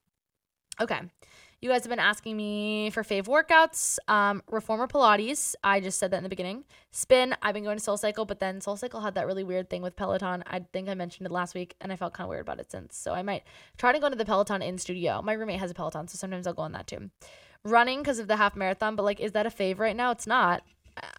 Okay. You guys have been asking me for fave workouts. Um, reformer Pilates. I just said that in the beginning. Spin. I've been going to Soul Cycle, but then Soul Cycle had that really weird thing with Peloton. I think I mentioned it last week, and I felt kind of weird about it since. So I might try to go to the Peloton in studio. My roommate has a Peloton, so sometimes I'll go on that too. Running because of the half marathon, but like, is that a fave right now? It's not.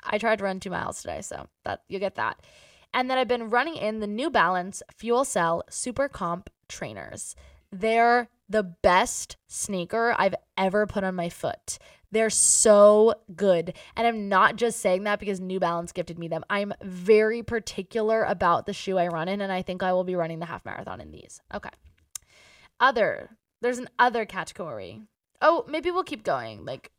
I tried to run two miles today, so that you get that. And then I've been running in the New Balance Fuel Cell Super Comp trainers. They're the best sneaker I've ever put on my foot. They're so good. And I'm not just saying that because New Balance gifted me them. I'm very particular about the shoe I run in, and I think I will be running the half marathon in these. Okay. Other, there's an other category. Oh, maybe we'll keep going. Like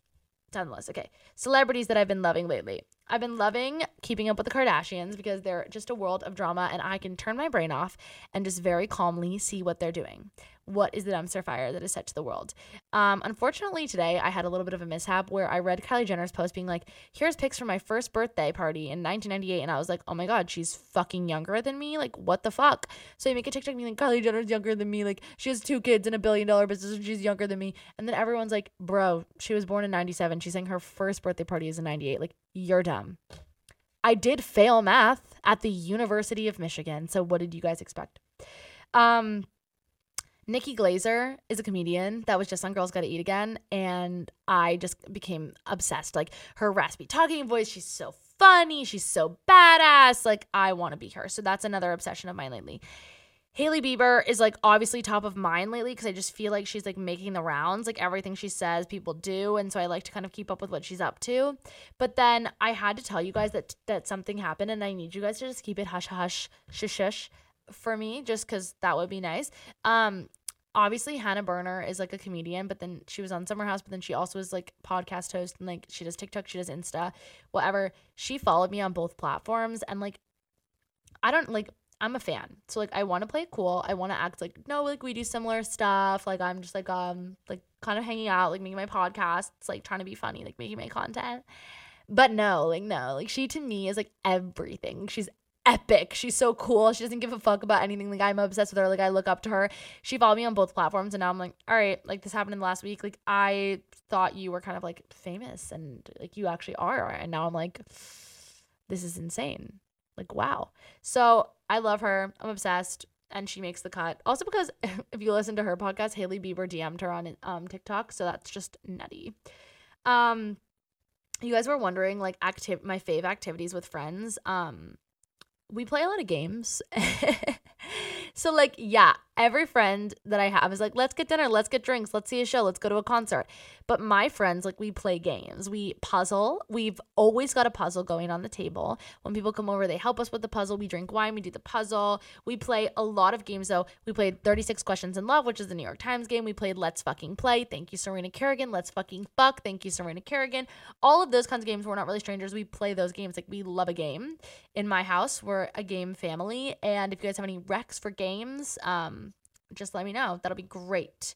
down the list. Okay. Celebrities that I've been loving lately. I've been loving keeping up with the Kardashians because they're just a world of drama and I can turn my brain off and just very calmly see what they're doing what is the dumpster fire that is set to the world. Um, unfortunately, today I had a little bit of a mishap where I read Kylie Jenner's post being like, here's pics from my first birthday party in 1998. And I was like, oh my God, she's fucking younger than me. Like, what the fuck? So you make a TikTok being like, Kylie Jenner's younger than me. Like, she has two kids and a billion dollar business and she's younger than me. And then everyone's like, bro, she was born in 97. She's saying her first birthday party is in 98. Like, you're dumb. I did fail math at the University of Michigan. So what did you guys expect? Um, Nikki Glazer is a comedian that was just on Girls Gotta Eat Again, and I just became obsessed. Like her raspy talking voice, she's so funny, she's so badass. Like I want to be her. So that's another obsession of mine lately. Hailey Bieber is like obviously top of mind lately because I just feel like she's like making the rounds. Like everything she says, people do, and so I like to kind of keep up with what she's up to. But then I had to tell you guys that that something happened, and I need you guys to just keep it hush hush shush shush for me, just because that would be nice. Um, obviously Hannah Berner is like a comedian, but then she was on Summer House, but then she also is like podcast host and like she does TikTok, she does Insta, whatever. She followed me on both platforms and like I don't like I'm a fan. So like I want to play cool. I want to act like no, like we do similar stuff. Like I'm just like um like kind of hanging out, like making my podcasts, like trying to be funny, like making my content. But no, like no, like she to me is like everything. She's epic. She's so cool. She doesn't give a fuck about anything. Like I'm obsessed with her. Like I look up to her. She followed me on both platforms, and now I'm like, all right, like this happened in the last week. Like I thought you were kind of like famous, and like you actually are, and now I'm like, this is insane. Like wow. So I love her. I'm obsessed. And she makes the cut. Also because if you listen to her podcast, Hailey Bieber DM'd her on um TikTok. So that's just nutty. Um you guys were wondering like active my fave activities with friends. Um we play a lot of games. so like yeah, every friend that I have is like, let's get dinner, let's get drinks, let's see a show, let's go to a concert. But my friends, like, we play games, we puzzle. We've always got a puzzle going on the table. When people come over, they help us with the puzzle. We drink wine, we do the puzzle. We play a lot of games, though. We played 36 Questions in Love, which is the New York Times game. We played Let's Fucking Play. Thank you, Serena Kerrigan. Let's Fucking Fuck. Thank you, Serena Kerrigan. All of those kinds of games, we're not really strangers. We play those games. Like, we love a game. In my house, we're a game family. And if you guys have any recs for games, um, just let me know. That'll be great.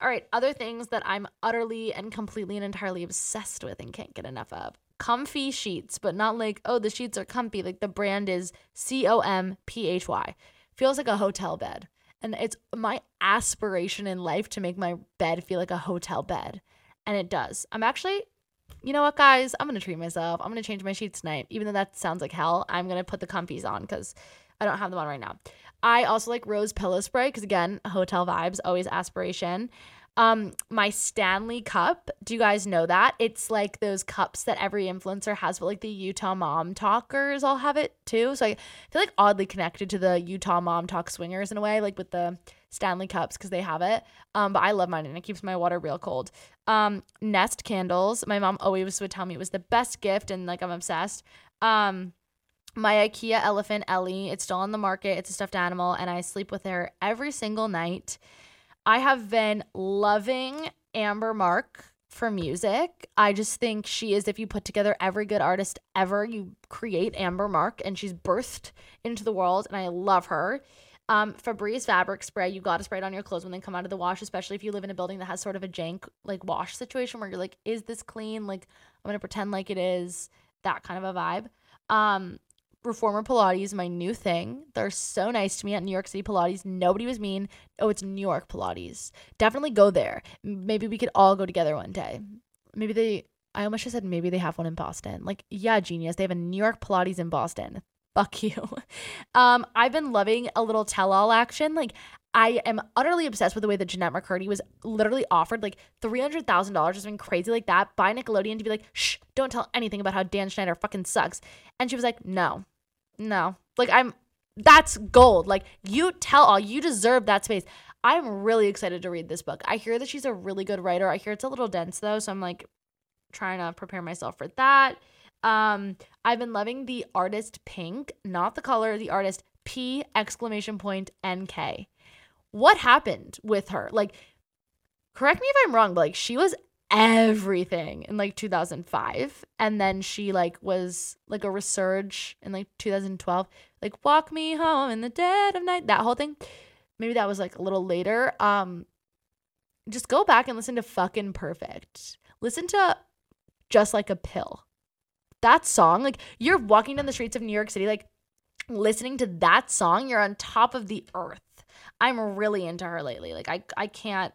All right, other things that I'm utterly and completely and entirely obsessed with and can't get enough of. Comfy sheets, but not like, oh, the sheets are comfy. Like the brand is C O M P H Y. Feels like a hotel bed. And it's my aspiration in life to make my bed feel like a hotel bed. And it does. I'm actually, you know what, guys? I'm going to treat myself. I'm going to change my sheets tonight. Even though that sounds like hell, I'm going to put the comfies on because I don't have them on right now. I also like rose pillow spray because again, hotel vibes, always aspiration. Um, my Stanley cup. Do you guys know that? It's like those cups that every influencer has, but like the Utah mom talkers all have it too. So I feel like oddly connected to the Utah mom talk swingers in a way, like with the Stanley cups because they have it. Um, but I love mine and it keeps my water real cold. Um, Nest candles. My mom always would tell me it was the best gift, and like I'm obsessed. Um, my IKEA elephant Ellie. It's still on the market. It's a stuffed animal, and I sleep with her every single night. I have been loving Amber Mark for music. I just think she is, if you put together every good artist ever, you create Amber Mark, and she's birthed into the world, and I love her. Um, Febreze fabric spray, you got to spray it on your clothes when they come out of the wash, especially if you live in a building that has sort of a jank like wash situation where you're like, is this clean? Like, I'm gonna pretend like it is. That kind of a vibe. Um, Reformer Pilates, my new thing. They're so nice to me at New York City Pilates. Nobody was mean. Oh, it's New York Pilates. Definitely go there. Maybe we could all go together one day. Maybe they, I almost just said maybe they have one in Boston. Like, yeah, genius. They have a New York Pilates in Boston. Fuck you. Um, I've been loving a little tell all action. Like, I am utterly obsessed with the way that Jennette McCurdy was literally offered like $300,000 or something crazy like that by Nickelodeon to be like, shh, don't tell anything about how Dan Schneider fucking sucks. And she was like, no, no. Like I'm that's gold. Like you tell all, you deserve that space. I'm really excited to read this book. I hear that she's a really good writer. I hear it's a little dense though, so I'm like trying to prepare myself for that. Um I've been loving the artist Pink, not the color, the artist P exclamation point NK. What happened with her? Like correct me if I'm wrong, but like she was everything in like 2005 and then she like was like a resurge in like 2012 like walk me home in the dead of night that whole thing. Maybe that was like a little later. Um just go back and listen to fucking perfect. Listen to just like a pill. That song like you're walking down the streets of new york city like listening to that song you're on top of the earth. I'm really into her lately. Like i i can't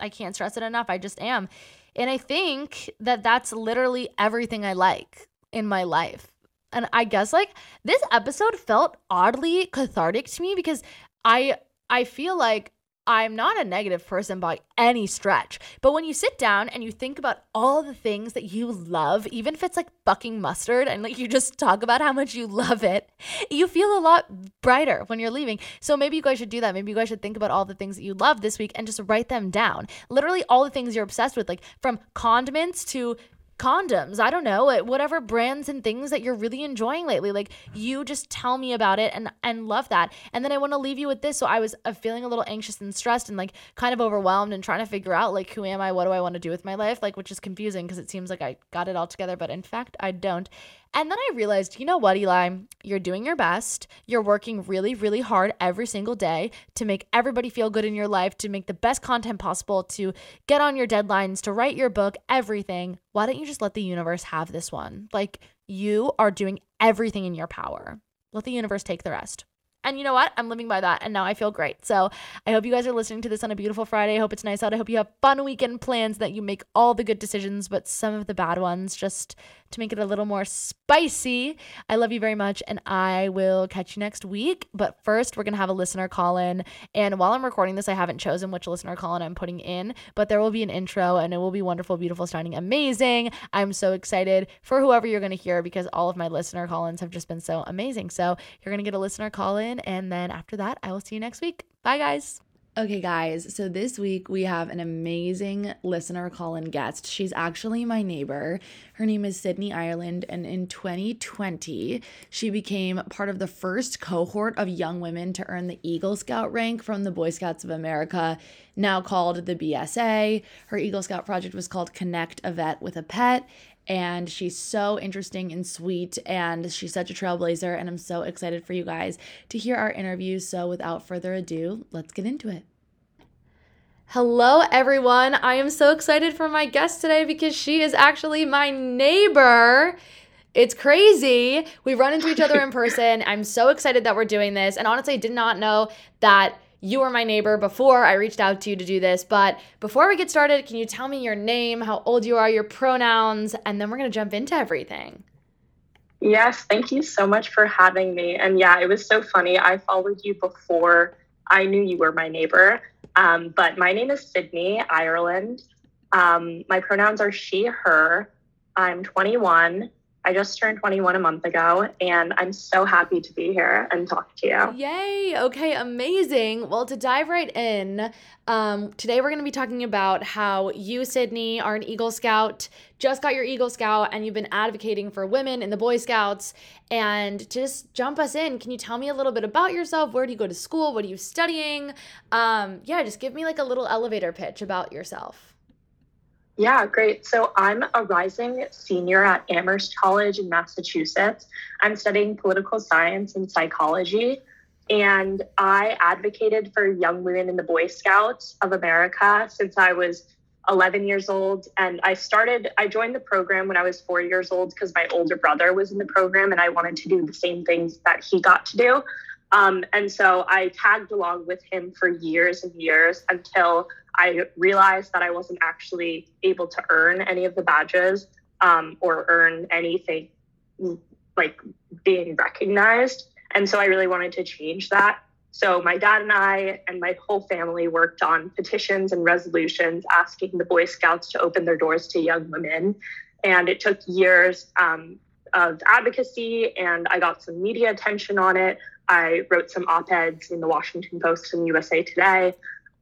i can't stress it enough. I just am and I think that that's literally everything I like in my life. And I guess like this episode felt oddly cathartic to me because I I feel like I'm not a negative person by any stretch. But when you sit down and you think about all the things that you love, even if it's like fucking mustard and like you just talk about how much you love it, you feel a lot brighter when you're leaving. So maybe you guys should do that. Maybe you guys should think about all the things that you love this week and just write them down. Literally all the things you're obsessed with, like from condiments to condoms. I don't know, whatever brands and things that you're really enjoying lately. Like you just tell me about it and and love that. And then I want to leave you with this. So I was uh, feeling a little anxious and stressed and like kind of overwhelmed and trying to figure out like who am I? What do I want to do with my life? Like which is confusing because it seems like I got it all together, but in fact I don't. And then I realized, you know what, Eli? You're doing your best. You're working really, really hard every single day to make everybody feel good in your life, to make the best content possible, to get on your deadlines, to write your book, everything. Why don't you just let the universe have this one? Like, you are doing everything in your power. Let the universe take the rest. And you know what? I'm living by that. And now I feel great. So I hope you guys are listening to this on a beautiful Friday. I hope it's nice out. I hope you have fun weekend plans, that you make all the good decisions, but some of the bad ones just to make it a little more spicy. I love you very much, and I will catch you next week. But first, we're going to have a listener call in. And while I'm recording this, I haven't chosen which listener call in I'm putting in, but there will be an intro and it will be wonderful, beautiful, stunning, amazing. I'm so excited for whoever you're going to hear because all of my listener call ins have just been so amazing. So you're going to get a listener call in, and then after that, I will see you next week. Bye, guys. Okay, guys, so this week we have an amazing listener call in guest. She's actually my neighbor. Her name is Sydney Ireland, and in 2020, she became part of the first cohort of young women to earn the Eagle Scout rank from the Boy Scouts of America, now called the BSA. Her Eagle Scout project was called Connect a Vet with a Pet, and she's so interesting and sweet and she's such a trailblazer and I'm so excited for you guys to hear our interview. So without further ado, let's get into it. Hello everyone. I am so excited for my guest today because she is actually my neighbor. It's crazy. We run into each other in person. I'm so excited that we're doing this. And honestly, I did not know that you were my neighbor before I reached out to you to do this. But before we get started, can you tell me your name, how old you are, your pronouns, and then we're going to jump into everything. Yes, thank you so much for having me. And yeah, it was so funny. I followed you before I knew you were my neighbor. Um, but my name is Sydney Ireland. Um, my pronouns are she, her. I'm 21. I just turned 21 a month ago, and I'm so happy to be here and talk to you. Yay! Okay, amazing. Well, to dive right in, um, today we're going to be talking about how you, Sydney, are an Eagle Scout, just got your Eagle Scout, and you've been advocating for women in the Boy Scouts. And just jump us in. Can you tell me a little bit about yourself? Where do you go to school? What are you studying? Um, yeah, just give me like a little elevator pitch about yourself. Yeah, great. So I'm a rising senior at Amherst College in Massachusetts. I'm studying political science and psychology. And I advocated for young women in the Boy Scouts of America since I was 11 years old. And I started, I joined the program when I was four years old because my older brother was in the program and I wanted to do the same things that he got to do. Um, and so I tagged along with him for years and years until I realized that I wasn't actually able to earn any of the badges um, or earn anything like being recognized. And so I really wanted to change that. So my dad and I and my whole family worked on petitions and resolutions asking the Boy Scouts to open their doors to young women. And it took years um, of advocacy, and I got some media attention on it. I wrote some op eds in the Washington Post and USA Today.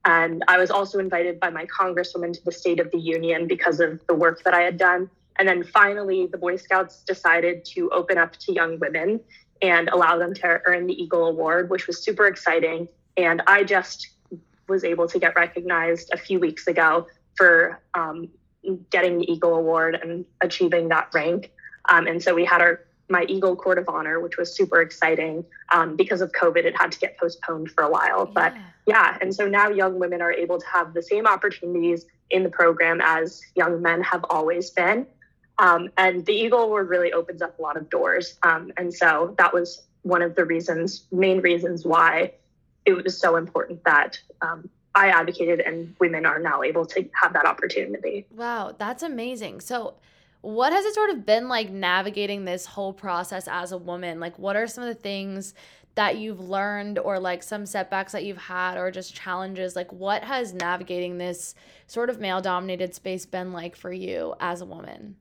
And I was also invited by my congresswoman to the State of the Union because of the work that I had done. And then finally, the Boy Scouts decided to open up to young women and allow them to earn the Eagle Award, which was super exciting. And I just was able to get recognized a few weeks ago for um, getting the Eagle Award and achieving that rank. Um, and so we had our my Eagle Court of Honor, which was super exciting. Um, because of COVID, it had to get postponed for a while. But yeah, and so now young women are able to have the same opportunities in the program as young men have always been. Um, and the Eagle Award really opens up a lot of doors. Um, and so that was one of the reasons, main reasons why it was so important that um, I advocated and women are now able to have that opportunity. Wow, that's amazing. So what has it sort of been like navigating this whole process as a woman? Like, what are some of the things that you've learned, or like some setbacks that you've had, or just challenges? Like, what has navigating this sort of male dominated space been like for you as a woman?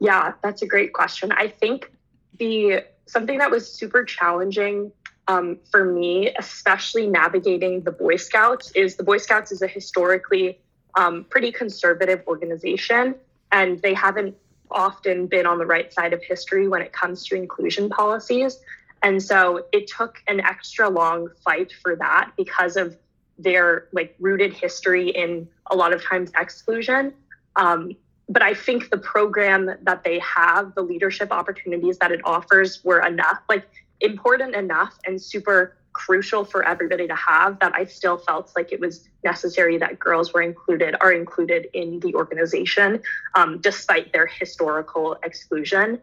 Yeah, that's a great question. I think the something that was super challenging um, for me, especially navigating the Boy Scouts, is the Boy Scouts is a historically um, pretty conservative organization. And they haven't often been on the right side of history when it comes to inclusion policies. And so it took an extra long fight for that because of their like rooted history in a lot of times exclusion. Um, but I think the program that they have, the leadership opportunities that it offers were enough, like important enough and super crucial for everybody to have that I still felt like it was necessary that girls were included, are included in the organization, um, despite their historical exclusion,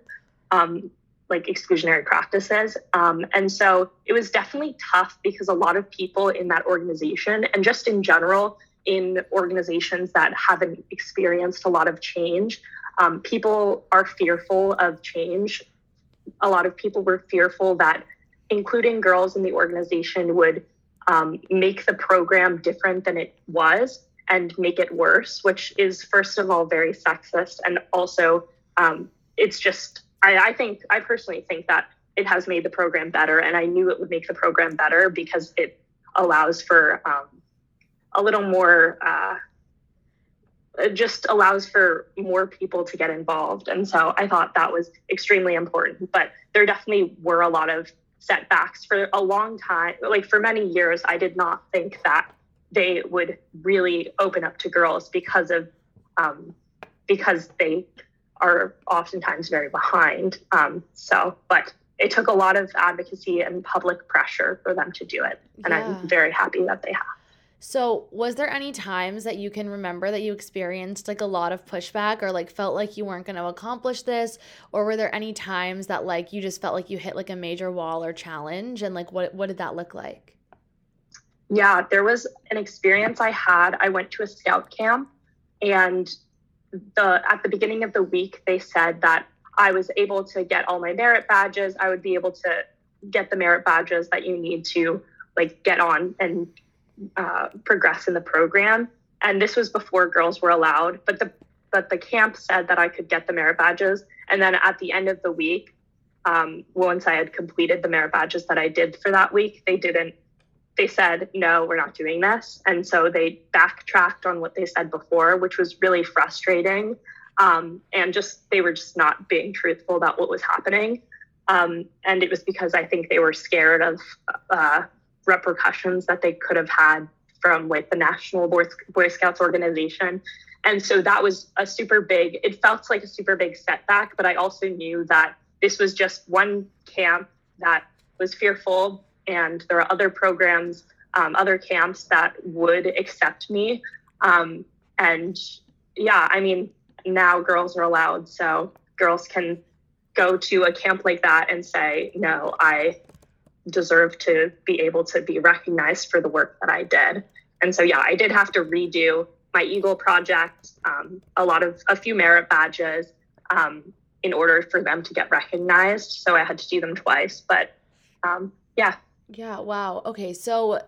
um, like exclusionary practices. Um, and so it was definitely tough because a lot of people in that organization and just in general, in organizations that haven't experienced a lot of change, um, people are fearful of change. A lot of people were fearful that including girls in the organization would um, make the program different than it was and make it worse, which is, first of all, very sexist. And also, um, it's just, I, I think, I personally think that it has made the program better. And I knew it would make the program better because it allows for um, a little more, uh, it just allows for more people to get involved. And so I thought that was extremely important. But there definitely were a lot of setbacks for a long time. Like for many years, I did not think that they would really open up to girls because of um, because they are oftentimes very behind. Um, so, but it took a lot of advocacy and public pressure for them to do it, and Yeah. I'm very happy that they have. So, was there any times that you can remember that you experienced like a lot of pushback or like felt like you weren't going to accomplish this? Or were there any times that like you just felt like you hit like a major wall or challenge? And like, what, what did that look like? Yeah, there was an experience I had. I went to a scout camp and the at the beginning of the week they said that I was able to get all my merit badges. I would be able to get the merit badges that you need to like get on and uh, progress in the program. And this was before girls were allowed, but the but the camp said that I could get the merit badges. And then at the end of the week, um, once I had completed the merit badges that I did for that week, they didn't they said, no, we're not doing this. And so they backtracked on what they said before, which was really frustrating. Um, and just, they were just not being truthful about what was happening. Um, and it was because I think they were scared of uh, repercussions that they could have had from like the National Boy, Scouts organization. And so that was a super big, it felt like a super big setback, but I also knew that this was just one camp that was fearful and there are other programs, um, other camps that would accept me. Um, and yeah, I mean, now girls are allowed, so girls can go to a camp like that and say, no, I deserve to be able to be recognized for the work that I did. And so, yeah, I did have to redo my Eagle project, um, a lot of, a few merit badges um, in order for them to get recognized. So I had to do them twice. But um, yeah, Yeah, wow. Okay, so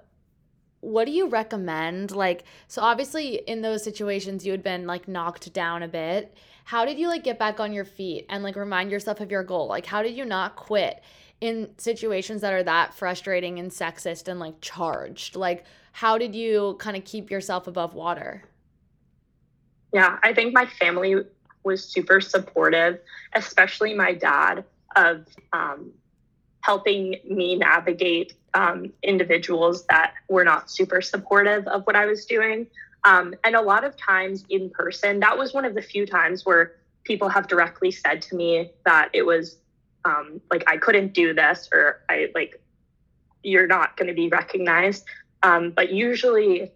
what do you recommend? Like, so obviously in those situations you had been like knocked down a bit. How did you like get back on your feet and like remind yourself of your goal? Like, how did you not quit in situations that are that frustrating and sexist and like charged? Like, how did you kind of keep yourself above water? Yeah, I think my family was super supportive, especially my dad, of um, helping me navigate um, individuals that were not super supportive of what I was doing. Um, and a lot of times in person, that was one of the few times where people have directly said to me that it was um, like I couldn't do this or I like you're not going to be recognized. Um, but usually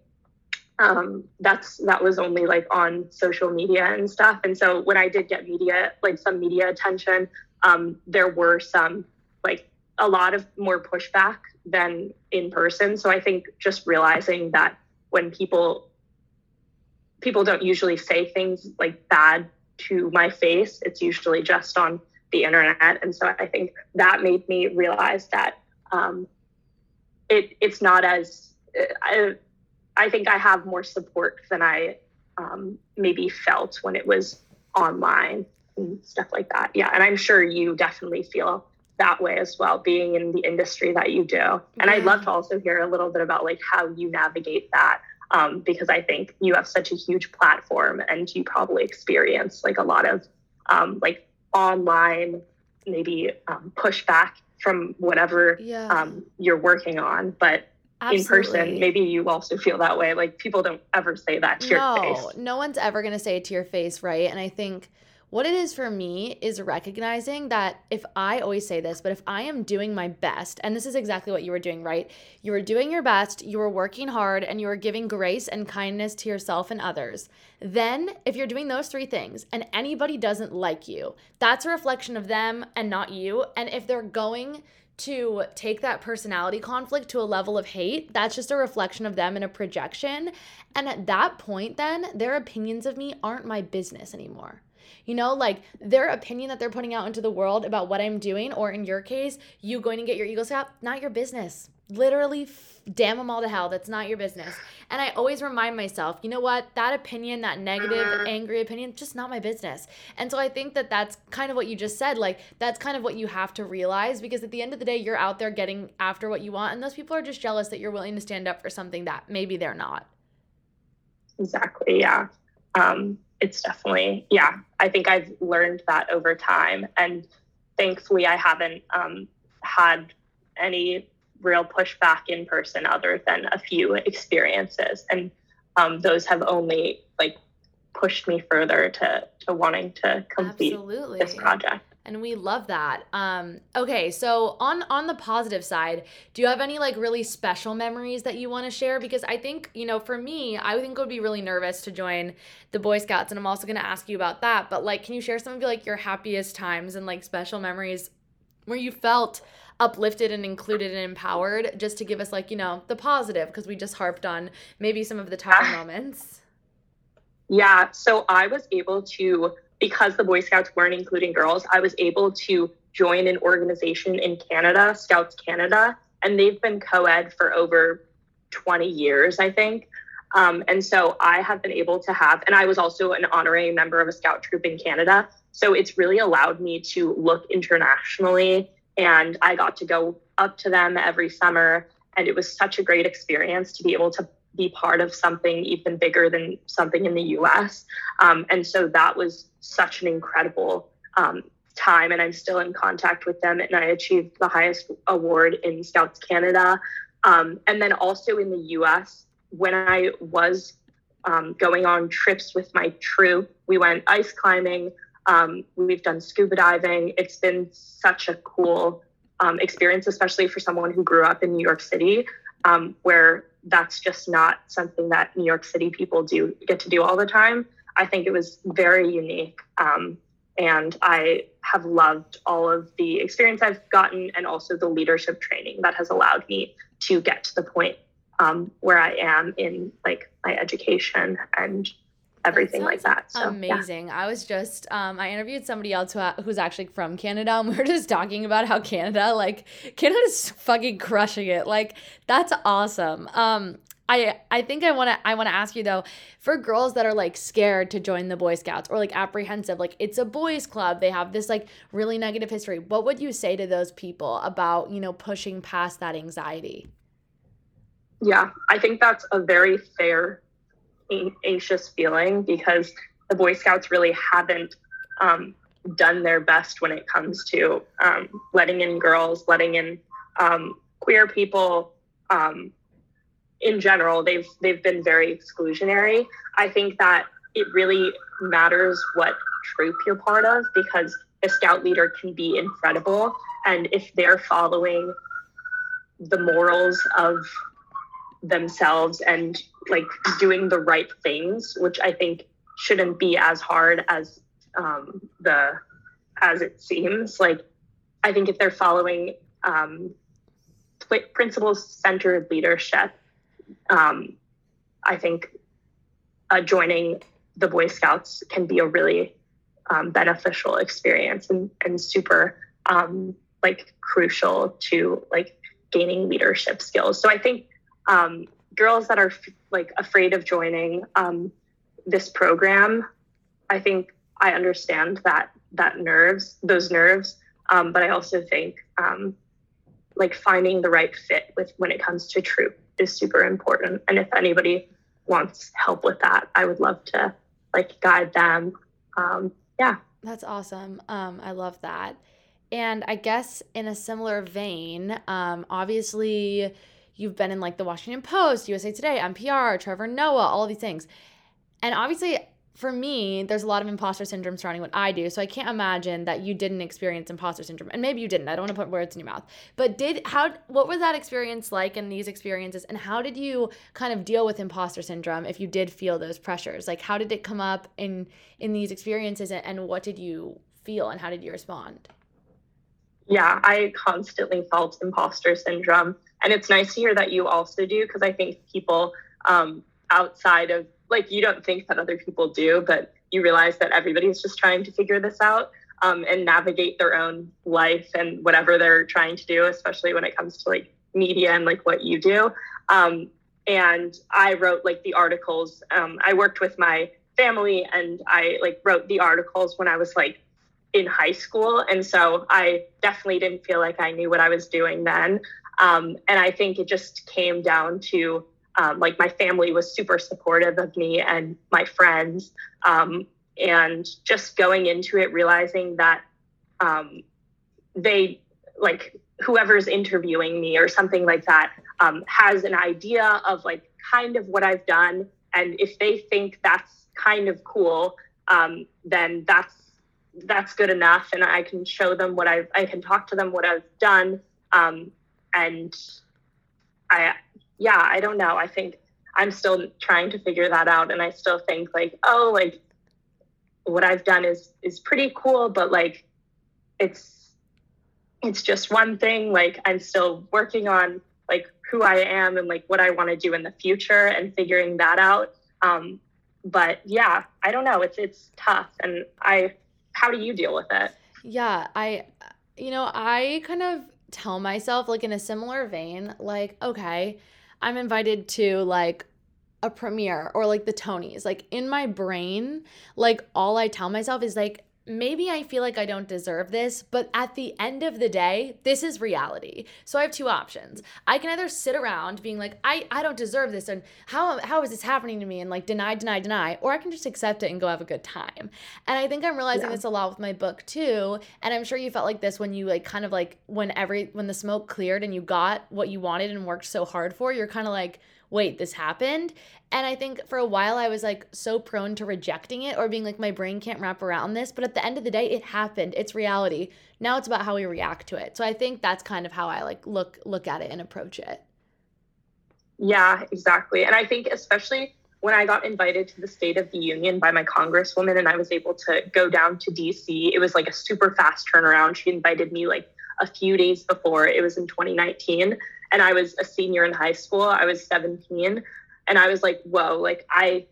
um, that's that was only like on social media and stuff. And so when I did get media, like some media attention, um, there were some like a lot of more pushback than in person. So I think just realizing that when people people don't usually say things like bad to my face, it's usually just on the internet. And so I think that made me realize that um, it it's not as I, I think I have more support than I um, maybe felt when it was online and stuff like that. Yeah, and I'm sure you definitely feel that way as well, being in the industry that you do. And I'd love to also hear a little bit about like how you navigate that. um, because I think you have such a huge platform and you probably experience like a lot of um, like online maybe um, pushback from whatever Yeah. um, you're working on. But in person, maybe you also feel that way. Like people don't ever say that to your no, face. no one's ever going to say it to your face, right? And I think what it is for me is recognizing that if I always say this, but if I am doing my best, and this is exactly what you were doing, right? You were doing your best, you were working hard, and you were giving grace and kindness to yourself and others. Then, if you're doing those three things and anybody doesn't like you, that's a reflection of them and not you. And if they're going to take that personality conflict to a level of hate, that's just a reflection of them and a projection. And at that point, then their opinions of me aren't my business anymore. You know, like their opinion that they're putting out into the world about what I'm doing, or in your case, you going to get your Eagle Scout, not your business. Literally, f- damn them all to hell. That's not your business. And I always remind myself, you know what? That opinion, that negative, angry opinion, just not my business. And so I think that that's kind of what you just said. Like, that's kind of what you have to realize because at the end of the day, you're out there getting after what you want. And those people are just jealous that you're willing to stand up for something that maybe they're not. Exactly. Yeah. Um, it's definitely, yeah, I think I've learned that over time. And thankfully, I haven't um, had any real pushback in person other than a few experiences. And um, those have only like pushed me further to, to wanting to complete Absolutely. this project. And we love that. Um okay so on on the positive side do you have any like really special memories that you want to share? Because i think you know for me i think I would be really nervous to join the boy scouts and i'm also going to ask you about that but like can you share some of your like your happiest times and like special memories where you felt uplifted and included and empowered just to give us like you know the positive because we just harped on maybe some of the tougher Ah. moments? Yeah, so I was able to, because the Boy Scouts weren't including girls, I was able to join an organization in Canada, Scouts Canada, and they've been co ed for over 20 years, I think. Um, and so I have been able to have, and I was also an honorary member of a scout troop in Canada. So it's really allowed me to look internationally, and I got to go up to them every summer. And it was such a great experience to be able to be part of something even bigger than something in the US. Um, and so that was such an incredible um, time. And I'm still in contact with them. And I achieved the highest award in Scouts Canada. Um, and then also in the US, when I was um, going on trips with my troop, we went ice climbing. Um, we've done scuba diving. It's been such a cool um, experience, especially for someone who grew up in New York City, um, where that's just not something that New York City people do get to do all the time. I think it was very unique. Um, and I have loved all of the experience I've gotten and also the leadership training that has allowed me to get to the point um, where I am in like my education and everything like that. So yeah. Amazing. I was just um I interviewed somebody else who, who's actually from Canada and we were just talking about how Canada like Canada's fucking crushing it. Like that's awesome. Um I I think I want to I want to ask you though for girls that are like scared to join the Boy Scouts or like apprehensive like it's a boys club they have this like really negative history what would you say to those people about you know pushing past that anxiety Yeah, I think that's a very fair, anxious feeling because the Boy Scouts really haven't um, done their best when it comes to um, letting in girls, letting in um, queer people. Um, in general, they've they've been very exclusionary. I think that it really matters what troop you're part of because a scout leader can be incredible, and if they're following the morals of themselves and like doing the right things, which I think shouldn't be as hard as um, the as it seems. Like I think if they're following um, principles centered leadership, um, I think uh, joining the Boy Scouts can be a really um, beneficial experience and, and super um, like crucial to like gaining leadership skills. So I think um, girls that are f- like afraid of joining um, this program, I think I understand that that nerves, those nerves, um, but I also think um, like finding the right fit with when it comes to troop is super important. And if anybody wants help with that, I would love to like guide them. Um, yeah. That's awesome. Um, I love that. And I guess in a similar vein, obviously you've been in like the Washington Post, USA Today, NPR, Trevor Noah, all these things. And obviously for me, there's a lot of imposter syndrome surrounding what I do. So I can't imagine that you didn't experience imposter syndrome. And maybe you didn't. I don't want to put words in your mouth. But did how what was that experience like in these experiences and how did you kind of deal with imposter syndrome if you did feel those pressures? Like how did it come up in in these experiences and what did you feel and how did you respond? Yeah, I constantly felt imposter syndrome. And it's nice to hear that you also do because I think people um, outside of like you don't think that other people do, but you realize that everybody's just trying to figure this out um, and navigate their own life and whatever they're trying to do, especially when it comes to like media and like what you do. Um, and I wrote like the articles. Um, I worked with my family and I like wrote the articles when I was like in high school. And so I definitely didn't feel like I knew what I was doing then. Um, and I think it just came down to um, like my family was super supportive of me and my friends um, and just going into it realizing that um, they like whoever's interviewing me or something like that um, has an idea of like kind of what i've done. And if they think that's kind of cool um, then that's that's good enough. And i can show them what i've i can talk to them what i've done. Um, and i yeah, I don't know. I think I'm still trying to figure that out. And I still think like, oh, like what I've done is is pretty cool, but like it's it's just one thing. Like I'm still working on like who I am and like what I want to do in the future and figuring that out. Um, but yeah, I don't know. It's it's tough. And I how do you deal with it? Yeah, I you know, I kind of tell myself like in a similar vein, like, okay, I'm invited to like a premiere or like the Tonys. Like in my brain, like all I tell myself is like, maybe I feel like I don't deserve this, but at the end of the day, this is reality. So I have two options. I can either sit around being like, I, I don't deserve this and how how is this happening to me and like deny, deny, deny, or I can just accept it and go have a good time. And I think I'm realizing yeah. this a lot with my book too. And I'm sure you felt like this when you like kind of like when every when the smoke cleared and you got what you wanted and worked so hard for, you're kind of like wait, this happened. And I think for a while I was like so prone to rejecting it or being like, my brain can't wrap around this. But at the end of the day, it happened. It's reality. Now it's about how we react to it. So I think that's kind of how I like look look at it and approach it. Yeah, exactly. And I think especially when I got invited to the State of the Union by my congresswoman and I was able to go down to DC, it was like a super fast turnaround. She invited me like a few days before. It was in 2019 and I was a senior in high school. I was 17 and I was like, whoa, like I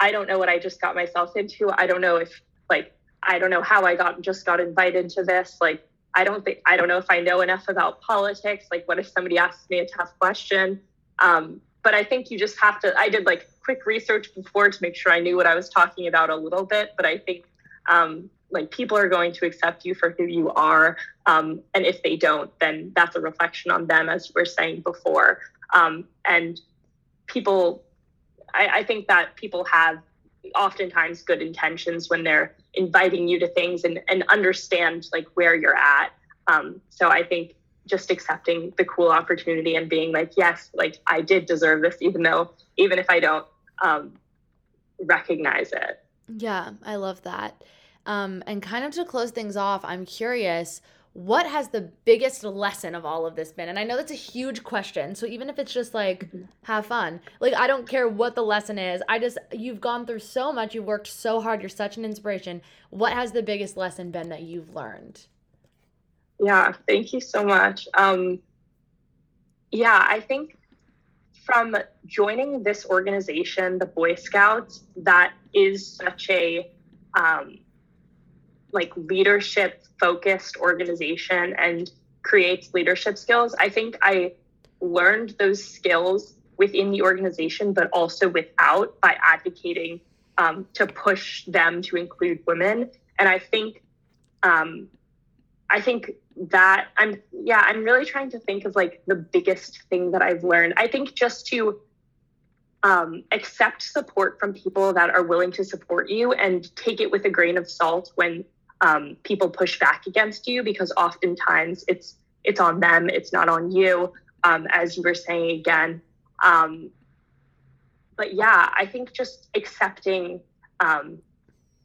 I don't know what I just got myself into. I don't know if like I don't know how I got just got invited to this. Like I don't think I don't know if I know enough about politics. Like what if somebody asks me a tough question? Um, but I think you just have to I did like quick research before to make sure I knew what I was talking about a little bit. But I think um, like people are going to accept you for who you are um, and if they don't then that's a reflection on them as we are saying before. Um, and people I, I, think that people have oftentimes good intentions when they're inviting you to things and, and understand like where you're at. Um, so i think just accepting the cool opportunity and being like yes like i did deserve this even though even if i don't um, recognize it. Yeah i love that um, and kind of to close things off, I'm curious what has the biggest lesson of all of this been? And I know that's a huge question. So even if it's just like mm-hmm. have fun, like I don't care what the lesson is. I just you've gone through so much, you've worked so hard, you're such an inspiration. What has the biggest lesson been that you've learned? Yeah, thank you so much. Um yeah, I think from joining this organization, the Boy Scouts, that is such a um like leadership focused organization and creates leadership skills. I think I learned those skills within the organization, but also without by advocating um, to push them to include women. And I think, um, I think that I'm, yeah, I'm really trying to think of like the biggest thing that I've learned. I think just to um, accept support from people that are willing to support you and take it with a grain of salt when um, people push back against you because oftentimes it's it's on them it's not on you um, as you were saying again um, but yeah i think just accepting um,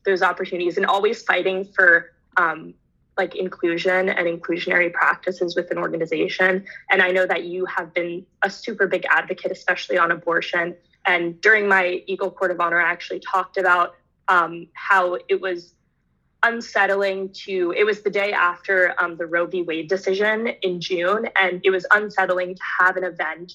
those opportunities and always fighting for um, like inclusion and inclusionary practices within organization. And I know that you have been a super big advocate, especially on abortion. And during my Eagle Court of Honor, I actually talked about um, how it was unsettling to, it was the day after um, the Roe v. Wade decision in June, and it was unsettling to have an event,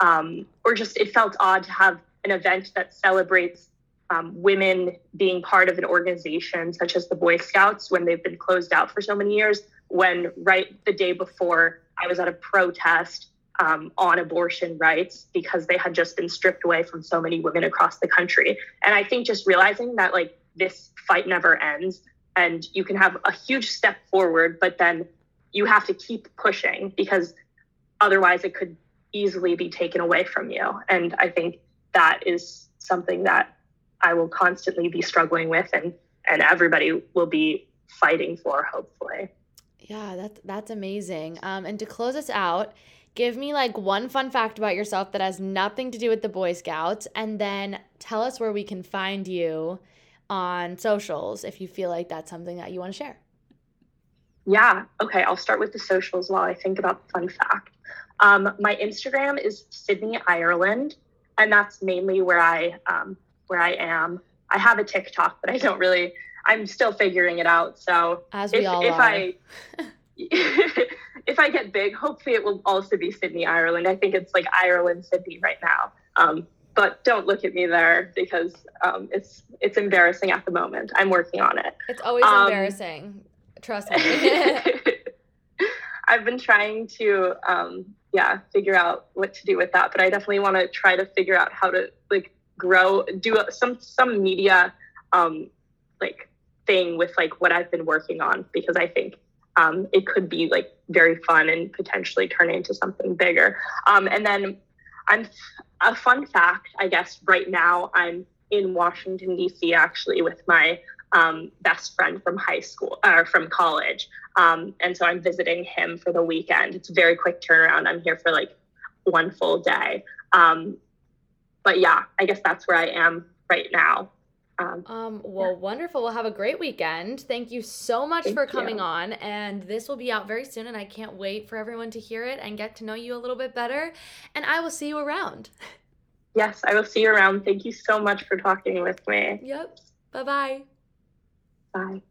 um, or just it felt odd to have an event that celebrates um, women being part of an organization such as the Boy Scouts when they've been closed out for so many years. When right the day before I was at a protest um, on abortion rights because they had just been stripped away from so many women across the country. And I think just realizing that like this fight never ends and you can have a huge step forward, but then you have to keep pushing because otherwise it could easily be taken away from you. And I think that is something that I will constantly be struggling with and and everybody will be fighting for hopefully. Yeah, that's that's amazing. Um, and to close us out, give me like one fun fact about yourself that has nothing to do with the Boy Scouts, and then tell us where we can find you on socials if you feel like that's something that you want to share. Yeah. Okay. I'll start with the socials while I think about the fun fact. Um, my Instagram is Sydney Ireland, and that's mainly where I um, where I am. I have a TikTok, but I don't really. I'm still figuring it out. So as we if, all if are. I if I get big, hopefully it will also be Sydney, Ireland. I think it's like Ireland, Sydney right now. Um, but don't look at me there because um, it's it's embarrassing at the moment. I'm working on it. It's always Um, embarrassing. Trust me. I've been trying to um, yeah figure out what to do with that, but I definitely want to try to figure out how to like grow do some some media um, like thing with like what I've been working on because I think um, it could be like very fun and potentially turn into something bigger. Um, and then I'm a fun fact, I guess. Right now, I'm in Washington D.C. actually with my um, best friend from high school or from college, um, and so I'm visiting him for the weekend. It's a very quick turnaround. I'm here for like one full day. Um, but yeah, I guess that's where I am right now. Um, Um, well, wonderful. We'll have a great weekend. Thank you so much Thank for coming you. on. And this will be out very soon. And I can't wait for everyone to hear it and get to know you a little bit better. And I will see you around. yes, I will see you around. Thank you so much for talking with me. Yep. Bye bye. Bye.